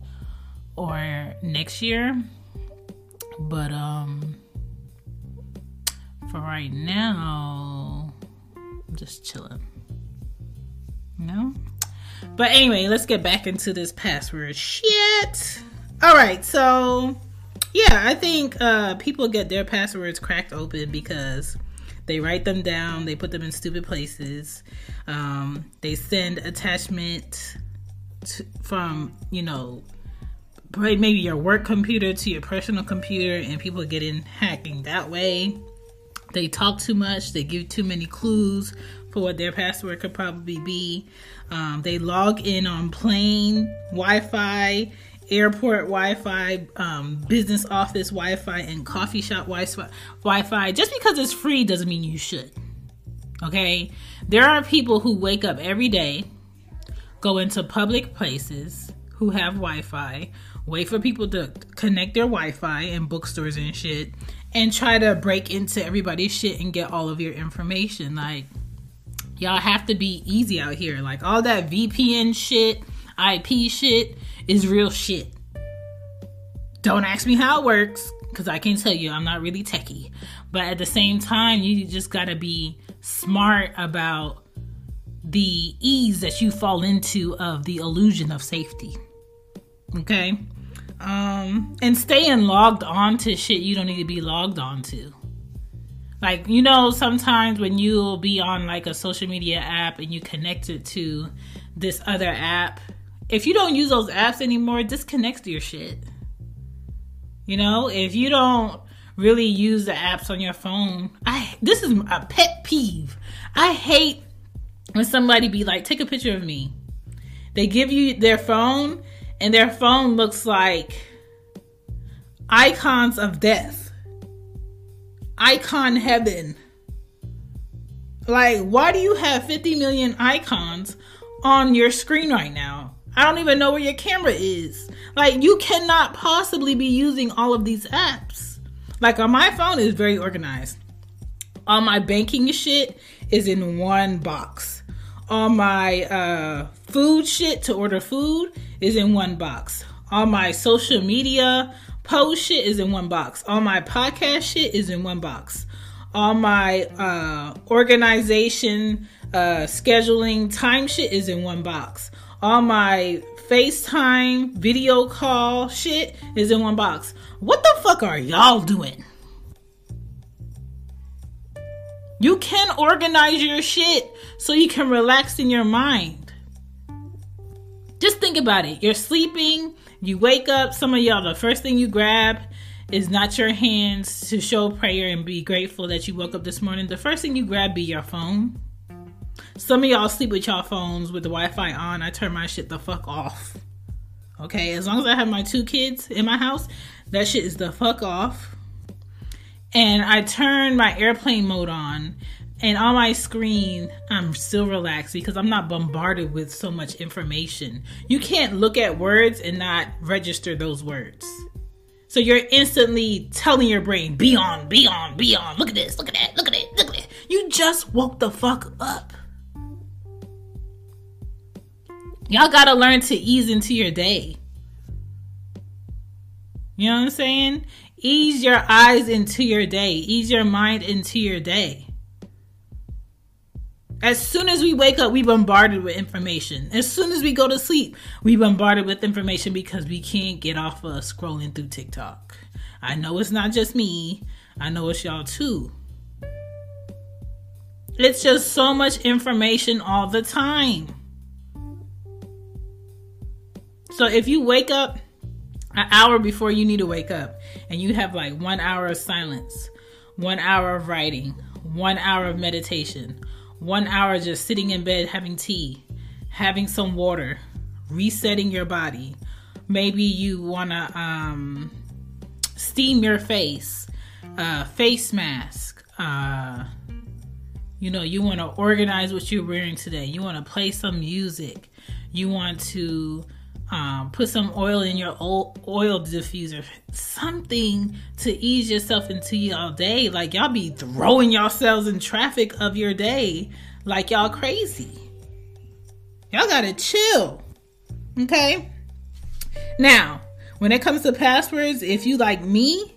Speaker 1: or next year. But um for right now, I'm just chilling. Know? But anyway, let's get back into this password shit. All right, so yeah, I think uh, people get their passwords cracked open because they write them down, they put them in stupid places, um, they send attachment to, from you know maybe your work computer to your personal computer and people get in hacking that way. They talk too much, they give too many clues for what their password could probably be. Um, they log in on plane Wi Fi, airport Wi Fi, um, business office Wi Fi, and coffee shop Wi Fi. Just because it's free doesn't mean you should. Okay? There are people who wake up every day, go into public places who have Wi Fi, wait for people to connect their Wi-Fi in bookstores and shit, and try to break into everybody's shit and get all of your information. Like, y'all have to be easy out here. Like, all that VPN shit, IP shit is real shit. Don't ask me how it works, because I can tell you I'm not really techie. But at the same time, you just gotta be smart about the ease that you fall into of the illusion of safety. Okay? Um, and staying logged on to shit you don't need to be logged on to. Like, you know, sometimes when you'll be on like a social media app and you connect it to this other app, if you don't use those apps anymore, disconnect your shit. You know, if you don't really use the apps on your phone, I this is a pet peeve. I hate when somebody be like, take a picture of me. They give you their phone and their phone looks like icons of death. Icon heaven. Like, why do you have 50 million icons on your screen right now? I don't even know where your camera is. Like, you cannot possibly be using all of these apps. Like, on my phone, is very organized. All my banking shit is in one box. All my uh, food shit to order food is in one box. All my social media post shit is in one box. All my podcast shit is in one box. All my uh, organization, uh, scheduling, time shit is in one box. All my FaceTime, video call shit is in one box. What the fuck are y'all doing? You can organize your shit so you can relax in your mind. Just think about it. You're sleeping, you wake up, some of y'all, the first thing you grab is not your hands to show prayer and be grateful that you woke up this morning. The first thing you grab be your phone. Some of y'all sleep with y'all phones with the Wi-Fi on. I turn my shit the fuck off. Okay, as long as I have my two kids in my house, that shit is the fuck off. And I turn my airplane mode on and on my screen i'm still relaxed because i'm not bombarded with so much information. You can't look at words and not register those words. So you're instantly telling your brain be on be on be on. Look at this look at that look at it look at it. You just woke the fuck up. Y'all gotta learn to ease into your day. You know what i'm saying ease your eyes into your day ease your mind into your day as soon as we wake up, we bombarded with information. As soon as we go to sleep, we bombarded with information because we can't get off of scrolling through TikTok. I know it's not just me. I know it's y'all too. It's just so much information all the time. So if you wake up an hour before you need to wake up and you have like one hour of silence, one hour of writing, one hour of meditation, one hour just sitting in bed having tea, having some water, resetting your body. Maybe you want to um, steam your face, uh, face mask. Uh, you know, you want to organize what you're wearing today. You want to play some music. You want to um, put some oil in your oil, diffuser, something to ease yourself into y'all day. Like y'all be throwing yourselves in traffic of your day, like y'all crazy. Y'all gotta chill, okay? Now, when it comes to passwords, if you like me,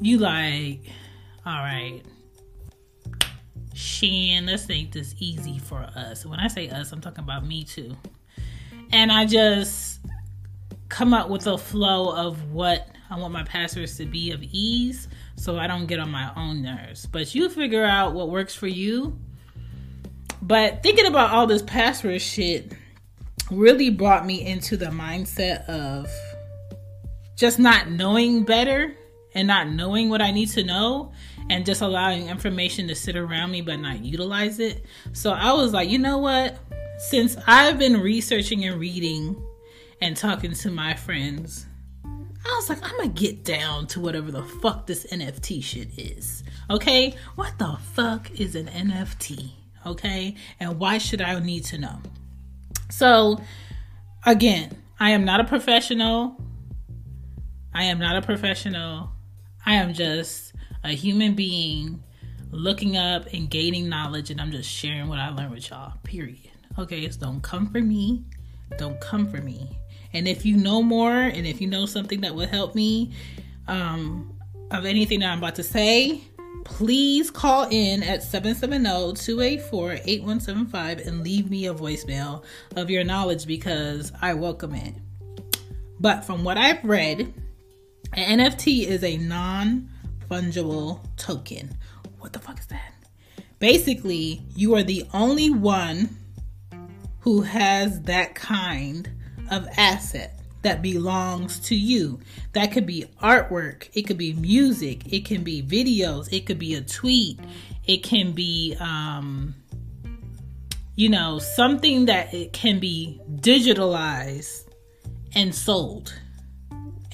Speaker 1: you like, all right Shan, let's make this easy for us. When I say us, I'm talking about me too. And I just come up with a flow of what I want my passwords to be of ease so I don't get on my own nerves. But you figure out what works for you. But thinking about all this password shit really brought me into the mindset of just not knowing better and not knowing what I need to know and just allowing information to sit around me but not utilize it. So I was like, you know what? Since I've been researching and reading and talking to my friends, I was like, I'm gonna get down to whatever the fuck this NFT shit is. Okay? What the fuck is an NFT? Okay? And why should I need to know? So, again, I am not a professional. I am not a professional. I am just a human being looking up and gaining knowledge, and I'm just sharing what I learned with y'all. Period. Okay, so don't come for me. Don't come for me. And if you know more, and if you know something that will help me um, of anything that I'm about to say, please call in at 770-284-8175 and leave me a voicemail of your knowledge because I welcome it. But from what I've read, an NFT is a non fungible token. What the fuck is that? Basically, you are the only one who has that kind of asset that belongs to you. That could be artwork, it could be music, it can be videos, it could be a tweet, it can be um you know, something that it can be digitalized and sold.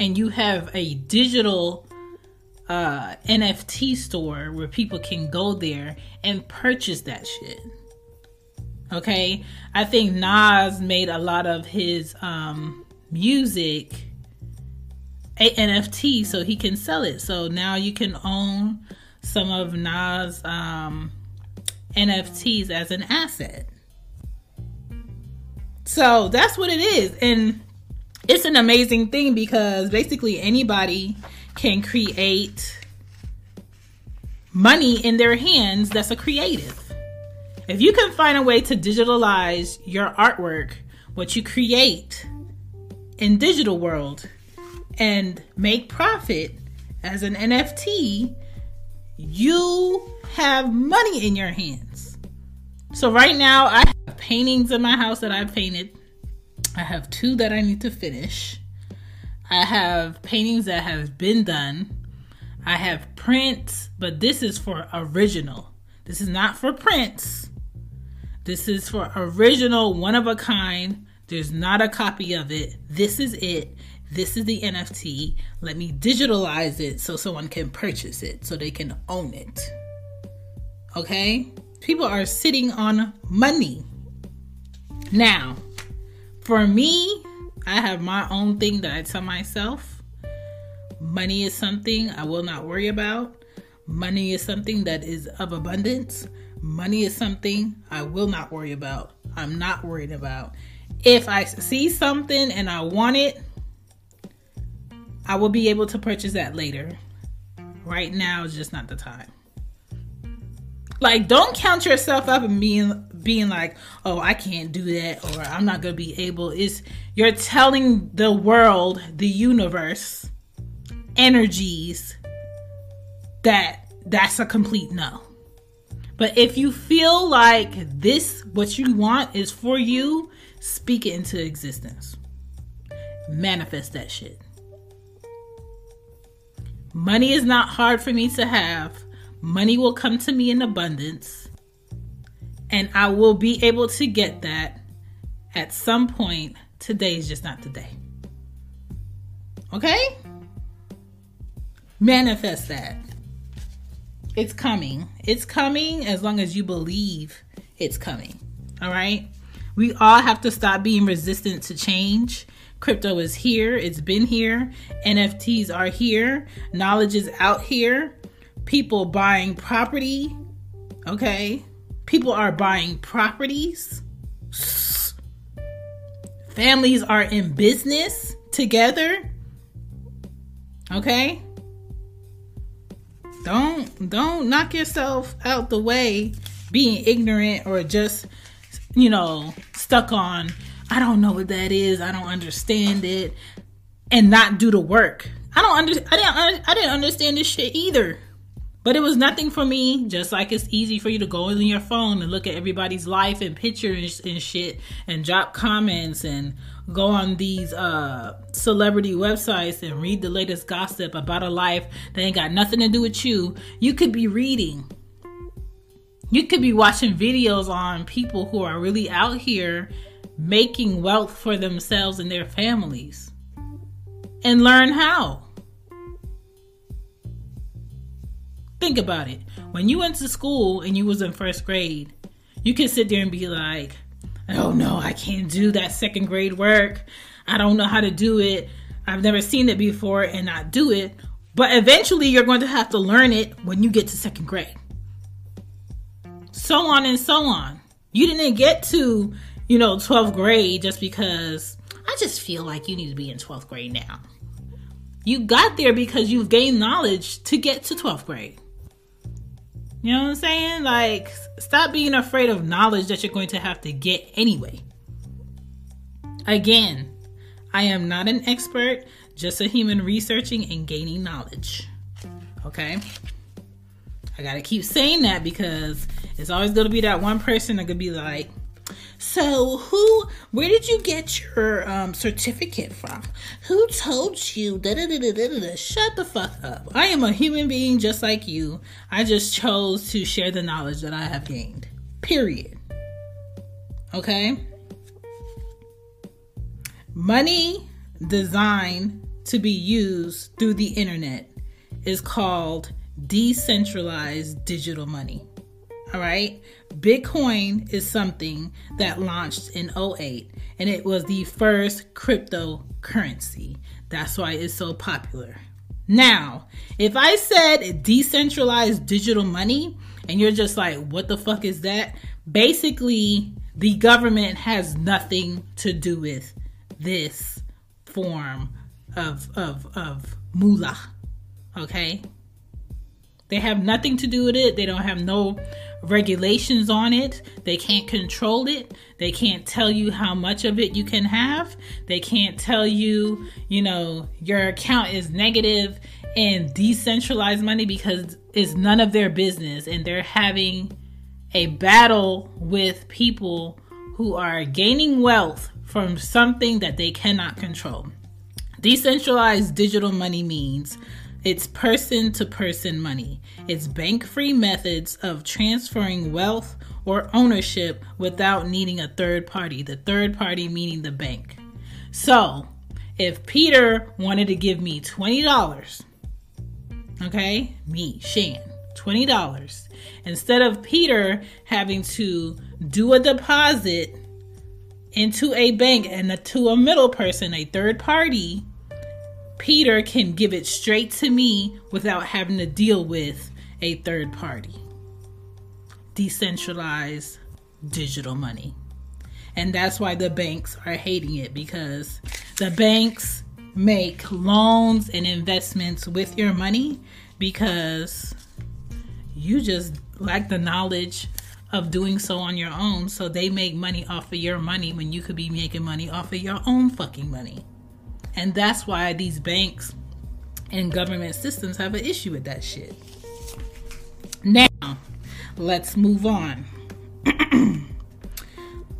Speaker 1: And you have a digital uh, NFT store where people can go there and purchase that shit. Okay, I think Nas made a lot of his um, music a NFT so he can sell it. So now you can own some of Nas um, NFTs as an asset. So that's what it is. And it's an amazing thing because basically anybody can create money in their hands that's a creative. If you can find a way to digitalize your artwork, what you create in digital world and make profit as an NFT, you have money in your hands. So right now I have paintings in my house that I've painted. I have two that I need to finish. I have paintings that have been done. I have prints, but this is for original. This is not for prints. This is for original, one of a kind. There's not a copy of it. This is it. This is the NFT. Let me digitalize it so someone can purchase it, so they can own it. Okay? People are sitting on money. Now, for me, I have my own thing that I tell myself. Money is something I will not worry about. Money is something that is of abundance. Money is something I will not worry about. I'm not worried about. If I see something and I want it, I will be able to purchase that later. Right now is just not the time. Like, don't count yourself up and being being like, oh, I can't do that or I'm not gonna be able. Is you're telling the world, the universe, energies that that's a complete no. But if you feel like this, what you want is for you, speak it into existence. Manifest that shit. Money is not hard for me to have. Money will come to me in abundance. And I will be able to get that at some point. Today is just not the day. Okay? Manifest that. It's coming. It's coming as long as you believe it's coming. All right? We all have to stop being resistant to change. Crypto is here, it's been here. NFTs are here. Knowledge is out here. People buying property. Okay? People are buying properties. Families are in business together. Okay? Don't don't knock yourself out the way being ignorant or just you know stuck on I don't know what that is. I don't understand it and not do the work. I don't under I didn't I didn't understand this shit either. But it was nothing for me, just like it's easy for you to go in your phone and look at everybody's life and pictures and shit and drop comments and go on these uh, celebrity websites and read the latest gossip about a life that ain't got nothing to do with you. You could be reading. You could be watching videos on people who are really out here making wealth for themselves and their families and learn how. Think about it. When you went to school and you was in first grade, you could sit there and be like, "Oh no, I can't do that second grade work. I don't know how to do it. I've never seen it before and not do it." But eventually you're going to have to learn it when you get to second grade. So on and so on. You didn't get to, you know, 12th grade just because I just feel like you need to be in 12th grade now. You got there because you've gained knowledge to get to 12th grade. You know what I'm saying? Like, stop being afraid of knowledge that you're going to have to get anyway. Again, I am not an expert, just a human researching and gaining knowledge. Okay? I gotta keep saying that because it's always gonna be that one person that could be like, so who where did you get your um, certificate from? Who told you? Da, da, da, Shut the fuck up. I am a human being just like you. I just chose to share the knowledge that I have gained. Period. Okay? Money designed to be used through the internet is called decentralized digital money. All right. Bitcoin is something that launched in 08 and it was the first cryptocurrency. That's why it's so popular. Now, if I said decentralized digital money and you're just like, what the fuck is that? Basically, the government has nothing to do with this form of, of, of moolah. Okay? They have nothing to do with it. They don't have no regulations on it. They can't control it. They can't tell you how much of it you can have. They can't tell you, you know, your account is negative and decentralized money because it's none of their business and they're having a battle with people who are gaining wealth from something that they cannot control. Decentralized digital money means it's person to person money. It's bank free methods of transferring wealth or ownership without needing a third party, the third party meaning the bank. So, if Peter wanted to give me $20, okay, me, Shan, $20, instead of Peter having to do a deposit into a bank and to a middle person, a third party, Peter can give it straight to me without having to deal with a third party. Decentralized digital money. And that's why the banks are hating it because the banks make loans and investments with your money because you just lack the knowledge of doing so on your own. So they make money off of your money when you could be making money off of your own fucking money. And that's why these banks and government systems have an issue with that shit. Now, let's move on.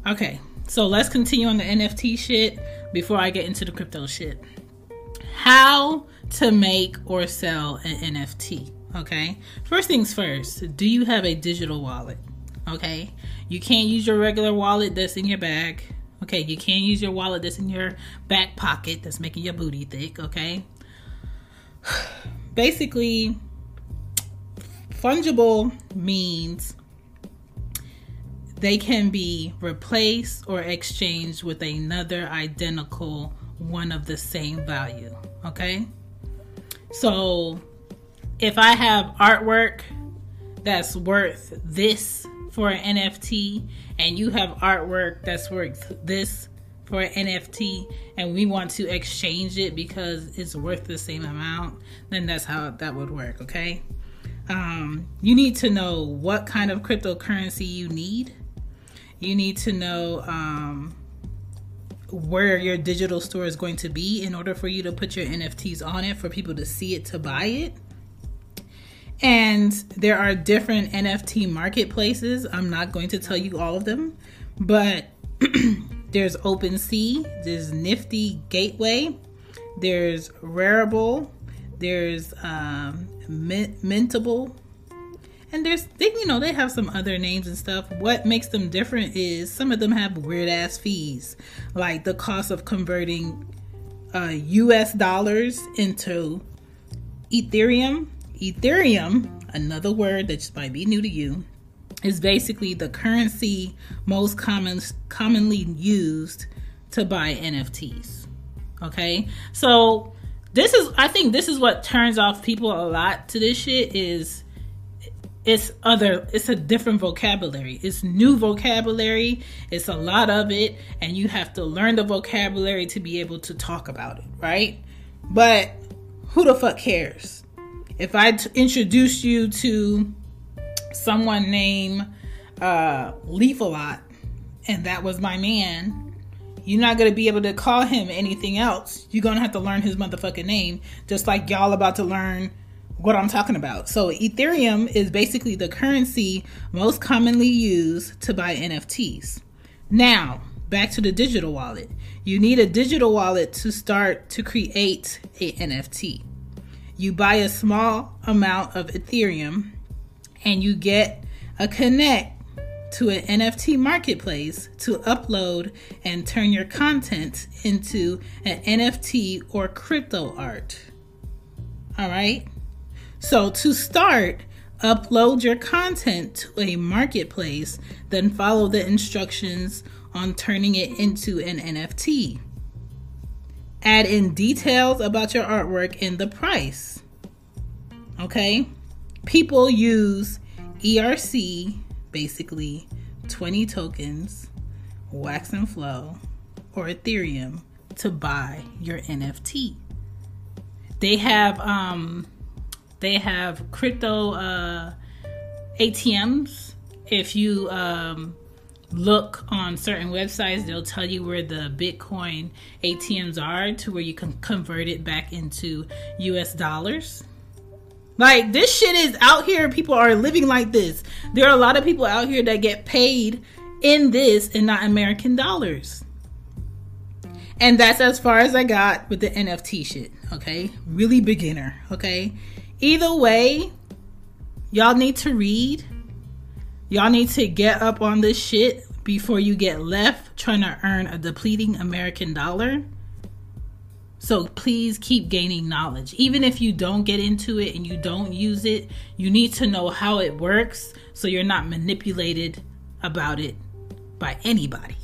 Speaker 1: okay, so let's continue on the NFT shit before I get into the crypto shit. How to make or sell an NFT. Okay, first things first, do you have a digital wallet? Okay, you can't use your regular wallet that's in your bag. Okay, you can't use your wallet that's in your back pocket that's making your booty thick, okay? Basically, fungible means they can be replaced or exchanged with another identical one of the same value, okay? So, if I have artwork that's worth this for an NFT and you have artwork that's worth this for an NFT and we want to exchange it because it's worth the same amount, then that's how that would work, okay? Um, you need to know what kind of cryptocurrency you need. You need to know um, where your digital store is going to be in order for you to put your NFTs on it for people to see it to buy it. And there are different NFT marketplaces. I'm not going to tell you all of them, but there's OpenSea, there's Nifty Gateway, there's Rarible, there's um, Mintable, and there's they, you know they have some other names and stuff. What makes them different is some of them have weird ass fees, like the cost of converting uh, U.S. dollars into Ethereum Ethereum, another word that might be new to you, is basically the currency most common commonly used to buy NFTs. Okay? So this is I think this is what turns off people a lot to this shit is it's other it's a different vocabulary it's new vocabulary it's a lot of it and you have to learn the vocabulary to be able to talk about it right but who the fuck cares if I t- introduce you to someone named uh, Leaf a lot, and that was my man, You're not gonna be able to call him anything else. You're gonna have to learn his motherfucking name, just like y'all about to learn what I'm talking about. So Ethereum is basically the currency most commonly used to buy NFTs. Now, back to the digital wallet. You need a digital wallet to start to create a NFT. You buy a small amount of Ethereum and you get a connect to an NFT marketplace to upload and turn your content into an NFT or crypto art. All right. So to start, upload your content to a marketplace, then follow the instructions on turning it into an NFT. Add in details about your artwork and the price. Okay? People use ERC, basically 20 tokens, Wax and Flow, or Ethereum to buy your NFT. They have um they have crypto uh ATMs. If you um look on certain websites, they'll tell you where the Bitcoin ATMs are to where you can convert it back into US dollars. Like this shit is out here. People are living like this. There are a lot of people out here that get paid in this and not American dollars. And that's as far as I got with the NFT shit. Okay. Really beginner. Okay. Either way, y'all need to read Y'all need to get up on this shit before you get left trying to earn a depleting American dollar. So please keep gaining knowledge. Even if you don't get into it and you don't use it, you need to know how it works so you're not manipulated about it by anybody.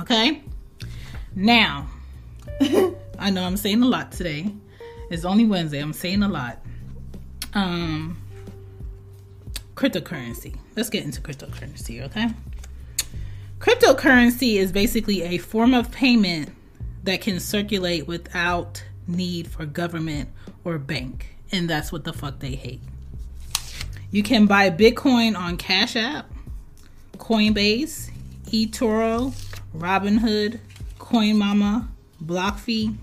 Speaker 1: Okay? Now, I know I'm saying a lot today. It's only Wednesday. I'm saying a lot. Um cryptocurrency. Let's get into cryptocurrency, okay? Cryptocurrency is basically a form of payment that can circulate without need for government or bank. And that's what the fuck they hate. You can buy Bitcoin on Cash App, Coinbase, eToro, Robinhood, CoinMama, BlockFi,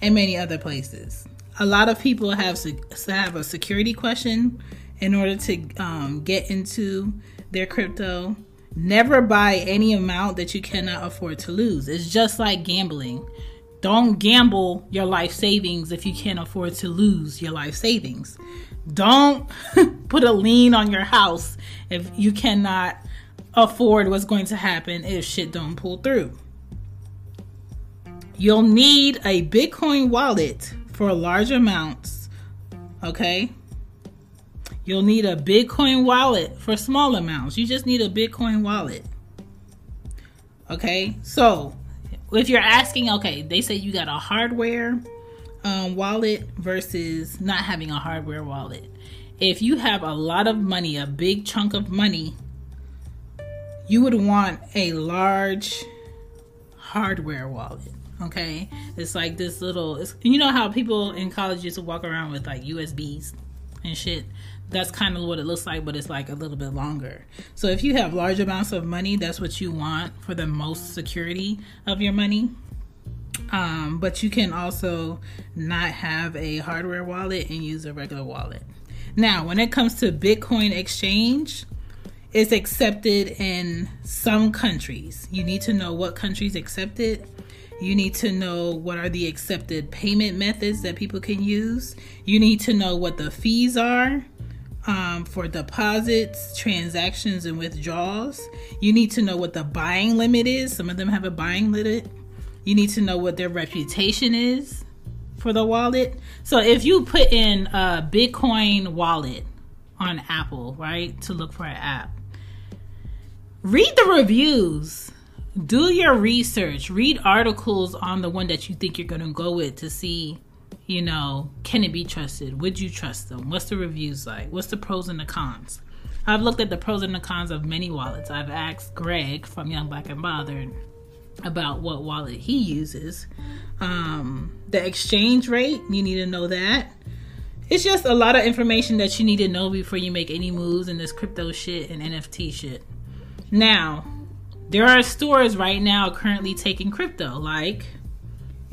Speaker 1: and many other places. A lot of people have have a security question in order to um, get into their crypto. Never buy any amount that you cannot afford to lose. It's just like gambling. Don't gamble your life savings if you can't afford to lose your life savings. Don't put a lien on your house if you cannot afford what's going to happen if shit don't pull through. You'll need a Bitcoin wallet for large amounts, okay? You'll need a Bitcoin wallet for small amounts. You just need a Bitcoin wallet. Okay, so if you're asking, okay, they say you got a hardware um, wallet versus not having a hardware wallet. If you have a lot of money, a big chunk of money, you would want a large hardware wallet. Okay, it's like this little. you know how people in college used to walk around with like USBs and shit that's kind of what it looks like, but it's like a little bit longer. So if you have large amounts of money, that's what you want for the most security of your money. Um, but you can also not have a hardware wallet and use a regular wallet. Now, when it comes to Bitcoin exchange, it's accepted in some countries. You need to know what countries accept it. You need to know what are the accepted payment methods that people can use. You need to know what the fees are um, for deposits, transactions, and withdrawals. You need to know what the buying limit is. Some of them have a buying limit. You need to know what their reputation is for the wallet. So if you put in a Bitcoin wallet on Apple, right, to look for an app, read the reviews. Do your research. Read articles on the one that you think you're going to go with to see you know, can it be trusted? Would you trust them? What's the reviews like? What's the pros and the cons? I've looked at the pros and the cons of many wallets. I've asked Greg from Young Black and Bothered about what wallet he uses. Um, the exchange rate, you need to know that. It's just a lot of information that you need to know before you make any moves in this crypto shit and NFT shit. Now, There are stores right now currently taking crypto, like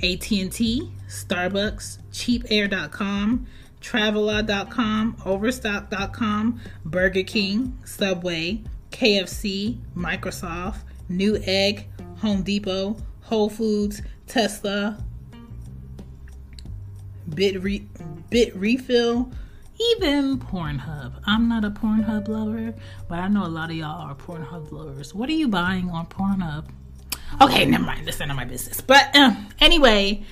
Speaker 1: AT&T, Starbucks, CheapAir.com, Travelodge.com, Overstock.com, Burger King, Subway, KFC, Microsoft, Newegg, Home Depot, Whole Foods, Tesla, Bit, Re- Bit Refill, even Pornhub. I'm not a Pornhub lover, but I know a lot of y'all are Pornhub lovers. What are you buying on Pornhub? Okay, never mind. That's none of my business. But um, anyway,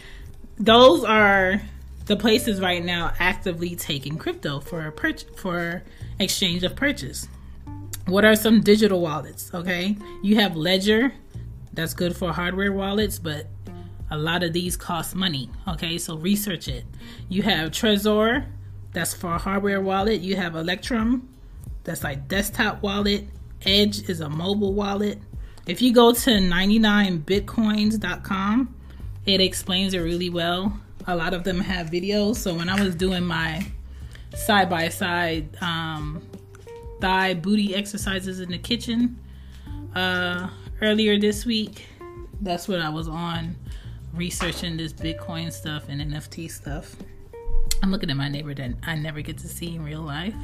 Speaker 1: those are the places right now actively taking crypto for a purchase for exchange of purchase. What are some digital wallets? Okay, you have Ledger, that's good for hardware wallets, but a lot of these cost money. Okay, so research it. You have Trezor, that's for a hardware wallet. You have Electrum, that's like desktop wallet. Edge is a mobile wallet. If you go to 99bitcoins.com, it explains it really well. A lot of them have videos. So when I was doing my side by side thigh booty exercises in the kitchen uh, earlier this week, that's what I was on researching this Bitcoin stuff and NFT stuff. I'm looking at my neighbor that I never get to see in real life,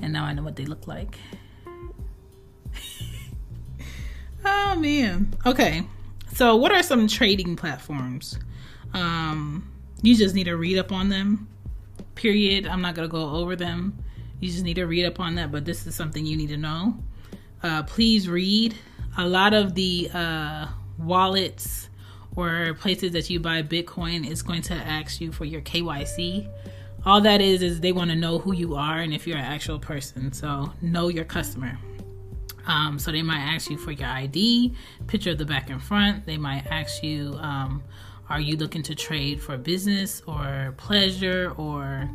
Speaker 1: and now I know what they look like. oh man. Okay. So, what are some trading platforms? Um, you just need to read up on them. Period. I'm not gonna go over them. You just need to read up on that, but this is something you need to know. Uh, please read. A lot of the uh, wallets or places that you buy Bitcoin is going to ask you for your KYC. All that is is they want to know who you are and if you're an actual person. So know your customer. Um, so they might ask you for your ID, picture of the back and front. They might ask you, um, are you looking to trade for business or pleasure or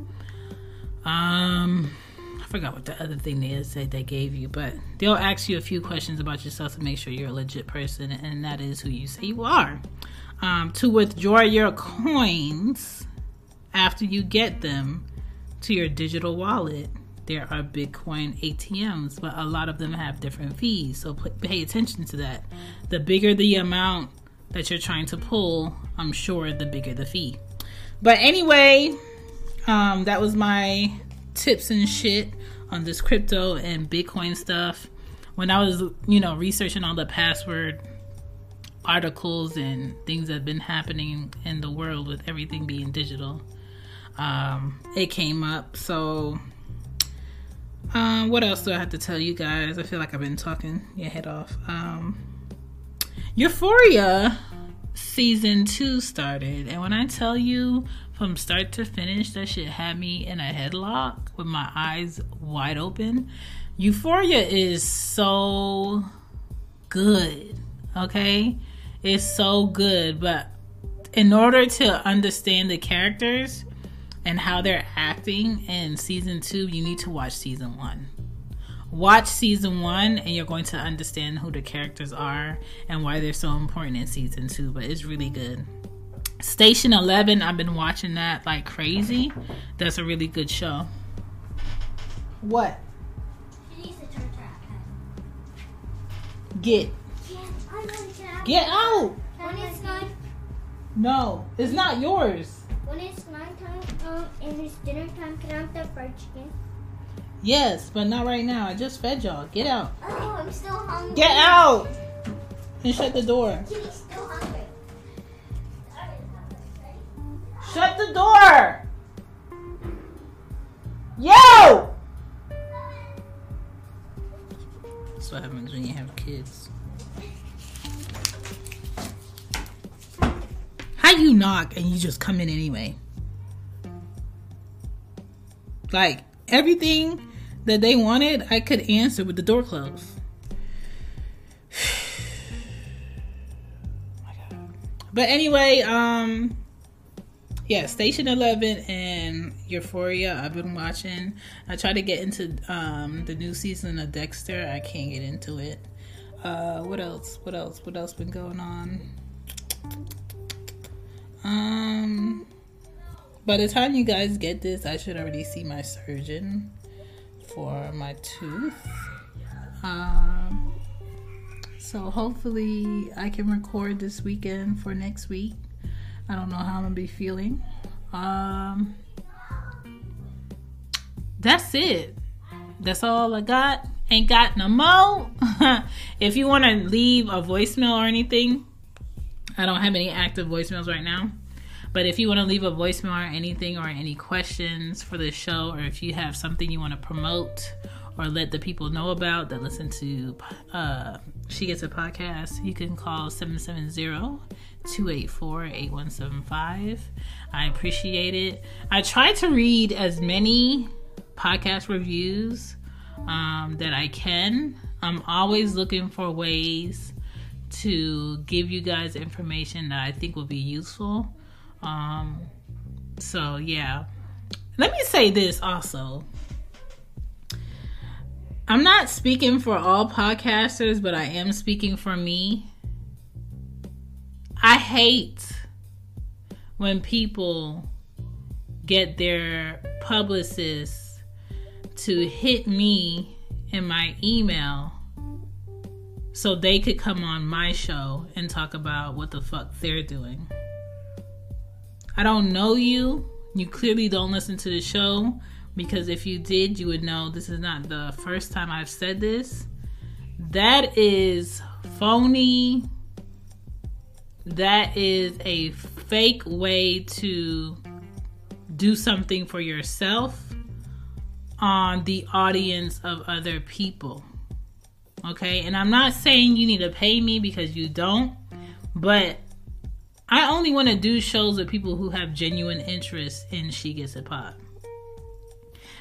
Speaker 1: um I forgot what the other thing they said they gave you, but they'll ask you a few questions about yourself to make sure you're a legit person, and that is who you say you are. Um, to withdraw your coins after you get them to your digital wallet, there are Bitcoin ATMs, but a lot of them have different fees. So pay attention to that. The bigger the amount that you're trying to pull, I'm sure the bigger the fee. But anyway, um, that was my tips and shit on this crypto and Bitcoin stuff. When I was, you know, researching all the password articles and things that have been happening in the world with everything being digital, um, it came up. So, um, what else do I have to tell you guys? I feel like I've been talking your head off. Um, Euphoria season two started, and when I tell you from start to finish, that shit had me in a headlock with my eyes wide open. Euphoria is so good, okay? It's so good, but in order to understand the characters and how they're acting in season two, you need to watch season one. Watch season one, and you're going to understand who the characters are and why they're so important in season two. But it's really good. Station 11, I've been watching that like crazy. That's a really good show. What? Get. Get out!
Speaker 2: When it's night,
Speaker 1: No, it's not yours.
Speaker 2: when it's nighttime um, and it's dinner time, can I have the fried chicken?
Speaker 1: Yes, but not right now. I just fed y'all. Get out.
Speaker 2: Oh, I'm still hungry.
Speaker 1: Get out! And shut the door.
Speaker 2: Kitty's still hungry.
Speaker 1: Shut the door! Yo! That's what happens when you have kids. How you knock and you just come in anyway? Like everything that they wanted, I could answer with the door closed. But anyway, um yeah, Station Eleven and Euphoria. I've been watching. I try to get into um, the new season of Dexter. I can't get into it. Uh, what else? What else? What else been going on? Um, by the time you guys get this, I should already see my surgeon for my tooth. Um, So hopefully I can record this weekend for next week. I don't know how I'm gonna be feeling. Um, that's it. That's all I got. Ain't got no mo. if you want to leave a voicemail or anything, I don't have any active voicemails right now. But if you want to leave a voicemail or anything, or any questions for the show, or if you have something you want to promote or let the people know about that listen to uh, She Gets It Podcast, you can call 770 284 8175. I appreciate it. I try to read as many podcast reviews um, that I can. I'm always looking for ways to give you guys information that I think will be useful. Um, so, yeah. Let me say this also. I'm not speaking for all podcasters, but I am speaking for me. I hate when people get their publicists to hit me in my email so they could come on my show and talk about what the fuck they're doing. I don't know you. You clearly don't listen to the show because if you did, you would know this is not the first time I've said this. That is phony. That is a fake way to do something for yourself on the audience of other people. Okay, and I'm not saying you need to pay me because you don't, but I only want to do shows with people who have genuine interest in She Gets It Pod.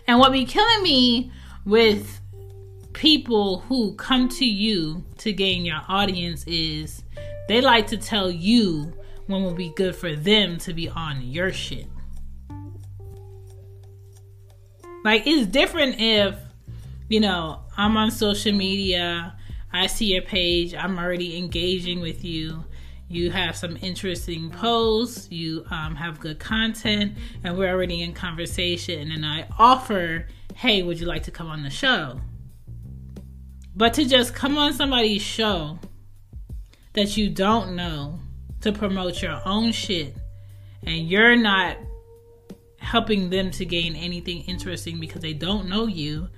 Speaker 1: And what be killing me with people who come to you to gain your audience is they like to tell you when will be good for them to be on your shit. Like it's different if, you know, I'm on social media, I see your page, I'm already engaging with you you have some interesting posts, you um, have good content, and we're already in conversation. And I offer, hey, would you like to come on the show? But to just come on somebody's show that you don't know to promote your own shit and you're not helping them to gain anything interesting because they don't know you,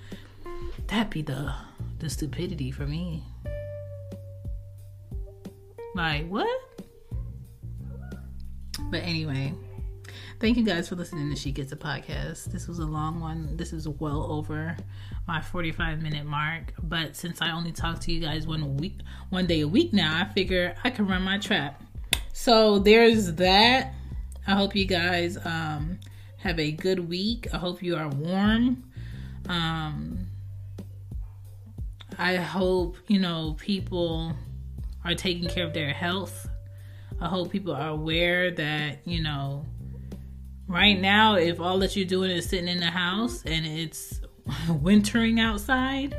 Speaker 1: that'd be the the stupidity for me. Like, what? But anyway, thank you guys for listening to She Gets It Podcast. This was a long one. This is well over my 45 minute mark. But since I only talk to you guys one week, one day a week now, I figure I can run my trap. So there's that. I hope you guys um, have a good week. I hope you are warm. Um, I hope, you know, people are taking care of their health. I hope people are aware that, you know, right now, if all that you're doing is sitting in the house and it's wintering outside,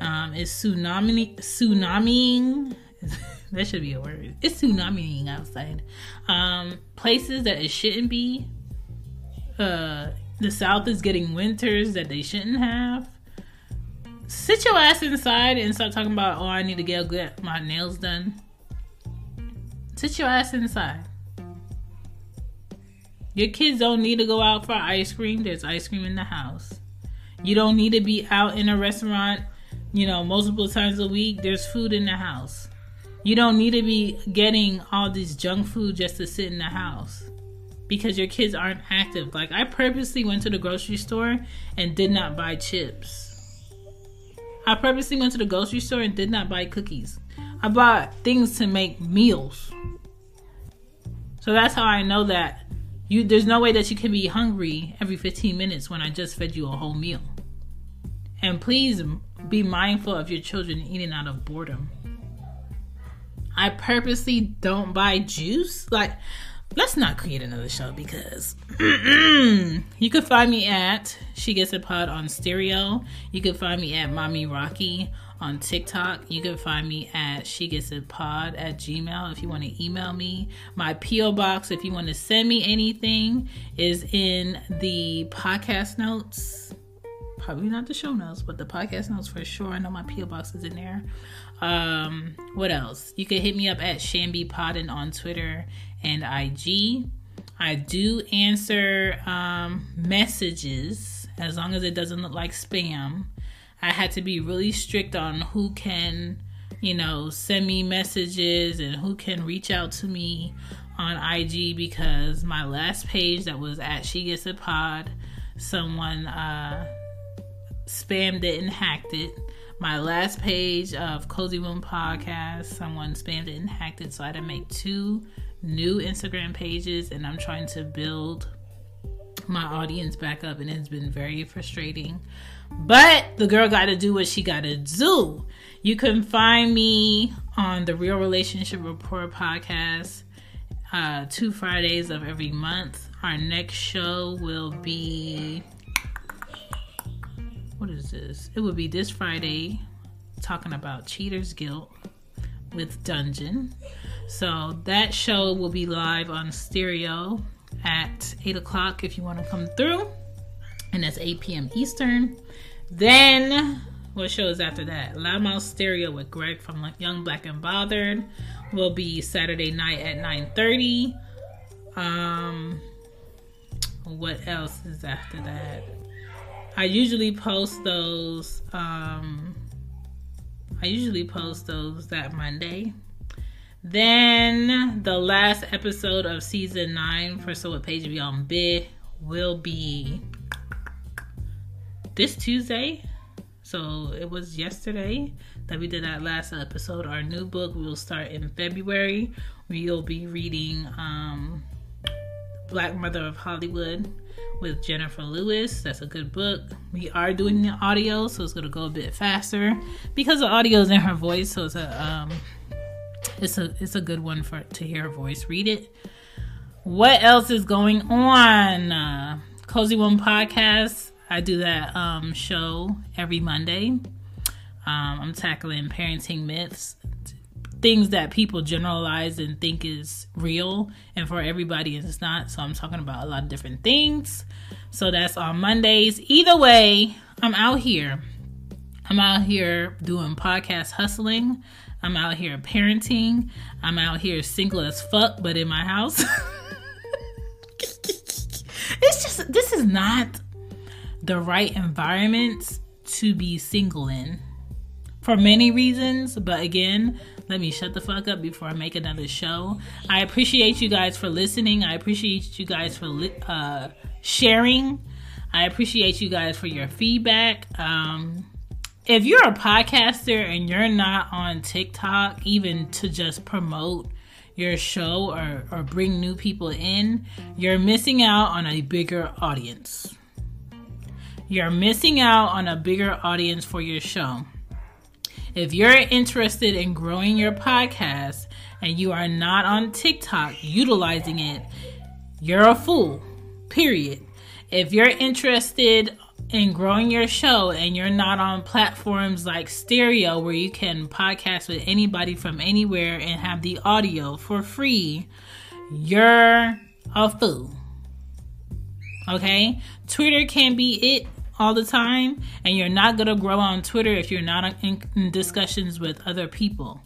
Speaker 1: um, it's tsunami, tsunamiing. that should be a word. It's tsunamiing outside. Um, places that it shouldn't be. Uh, the South is getting winters that they shouldn't have sit your ass inside and start talking about, oh, I need to get, get my nails done. Sit your ass inside. Your kids don't need to go out for ice cream. There's ice cream in the house. You don't need to be out in a restaurant, you know, multiple times a week. There's food in the house. You don't need to be getting all this junk food just to sit in the house because your kids aren't active. Like, I purposely went to the grocery store and did not buy chips. I purposely went to the grocery store and did not buy cookies. I bought things to make meals. So that's how I know that you there's no way that you can be hungry every 15 minutes when I just fed you a whole meal. And please be mindful of your children eating out of boredom. I purposely don't buy juice. Like let's not create another show because you can find me at She Gets It Pod on Stereo. You can find me at Mommy Rocky on TikTok. You can find me at She Gets It Pod at Gmail if you want to email me. My P.O. box, if you want to send me anything, is in the podcast notes. Probably not the show notes, but the podcast notes for sure. I know my PO box is in there. Um, what else? You can hit me up at Shambi Podden on Twitter and IG. I do answer um, messages as long as it doesn't look like spam. I had to be really strict on who can, you know, send me messages and who can reach out to me on IG because my last page that was at She Gets It Pod, someone uh, spammed it and hacked it. My last page of Cozy Womb Podcast, someone spammed it and hacked it. So I had to make two new Instagram pages and I'm trying to build my audience back up and it's been very frustrating. But the girl got to do what she got to do. You can find me on the Real Relationship Report podcast uh, two Fridays of every month. Our next show will be what is this? It will be this Friday, talking about cheaters' guilt with Dungeon. So that show will be live on stereo at 8 o'clock if you want to come through. And that's 8 p.m. Eastern. Then, what show is after that? Loudmouth Stereo with Greg from Young Black and Bothered will be Saturday night at 9.30. Um, what else is after that? I usually post those. Um, I usually post those that Monday. Then the last episode of season nine for So What Page Beyond Bid will be this Tuesday. So it was yesterday that we did that last episode. Our new book will start in February. We'll be reading um, Black Mother of Hollywood with Jennifer Lewis. That's a good book. We are doing the audio, so it's gonna go a bit faster because the audio is in her voice. So it's a um, it's a it's a good one for to hear a voice. Read it. What else is going on? Uh, Cozy Womb podcast. I do that um, show every Monday. Um, I'm tackling parenting myths things that people generalize and think is real and for everybody it's not so i'm talking about a lot of different things so that's on mondays either way i'm out here i'm out here doing podcast hustling i'm out here parenting i'm out here single as fuck but in my house it's just this is not the right environment to be single in for many reasons but again let me shut the fuck up before I make another show. I appreciate you guys for listening. I appreciate you guys for li- uh, sharing. I appreciate you guys for your feedback. Um, if you're a podcaster and you're not on TikTok, even to just promote your show or, or bring new people in, you're missing out on a bigger audience. You're missing out on a bigger audience for your show. If you're interested in growing your podcast and you are not on TikTok utilizing it, you're a fool. Period. If you're interested in growing your show and you're not on platforms like stereo where you can podcast with anybody from anywhere and have the audio for free, you're a fool. Okay? Twitter can be it all the time, and you're not going to grow on Twitter if you're not in discussions with other people.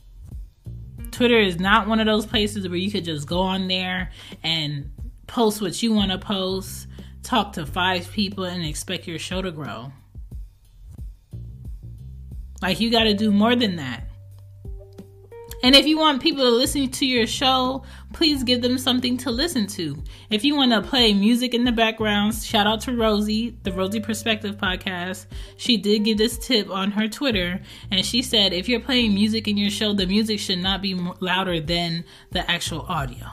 Speaker 1: Twitter is not one of those places where you could just go on there and post what you want to post, talk to five people, and expect your show to grow. Like, you got to do more than that. And if you want people to listen to your show, please give them something to listen to. If you want to play music in the background, shout out to Rosie, the Rosie Perspective podcast. She did give this tip on her Twitter, and she said if you're playing music in your show, the music should not be louder than the actual audio.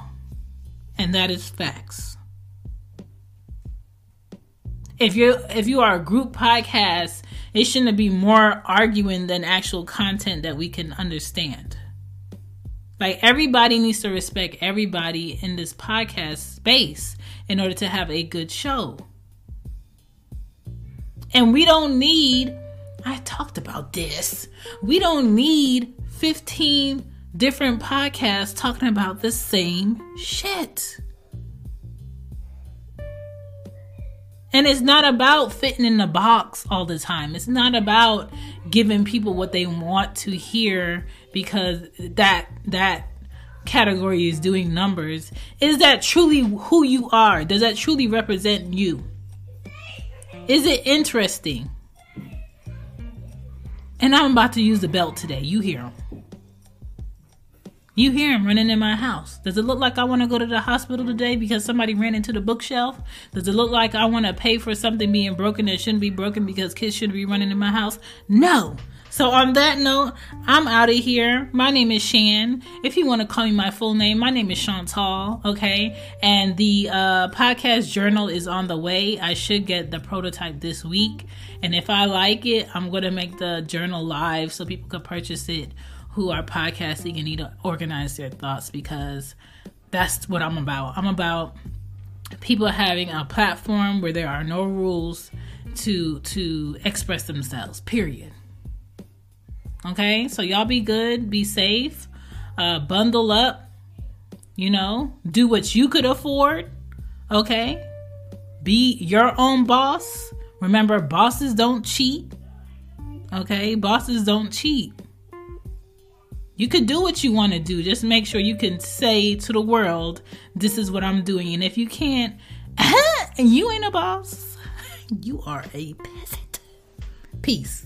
Speaker 1: And that is facts. If you if you are a group podcast, it shouldn't be more arguing than actual content that we can understand. Like everybody needs to respect everybody in this podcast space in order to have a good show. And we don't need, I talked about this, we don't need 15 different podcasts talking about the same shit. And it's not about fitting in the box all the time. It's not about giving people what they want to hear because that that category is doing numbers. Is that truly who you are? Does that truly represent you? Is it interesting? And I'm about to use the belt today. You hear him. You hear him running in my house. Does it look like I want to go to the hospital today because somebody ran into the bookshelf? Does it look like I want to pay for something being broken that shouldn't be broken because kids shouldn't be running in my house? No. So on that note, I'm out of here. My name is Shan. If you want to call me my full name, my name is Chantal. Okay, and the uh, podcast journal is on the way. I should get the prototype this week, and if I like it, I'm gonna make the journal live so people can purchase it who are podcasting and need to organize their thoughts because that's what I'm about. I'm about people having a platform where there are no rules to to express themselves. Period. Okay, so y'all be good, be safe, uh, bundle up, you know, do what you could afford. Okay, be your own boss. Remember, bosses don't cheat. Okay, bosses don't cheat. You could do what you want to do. Just make sure you can say to the world, this is what I'm doing. And if you can't, you ain't a boss. You are a peasant. Peace.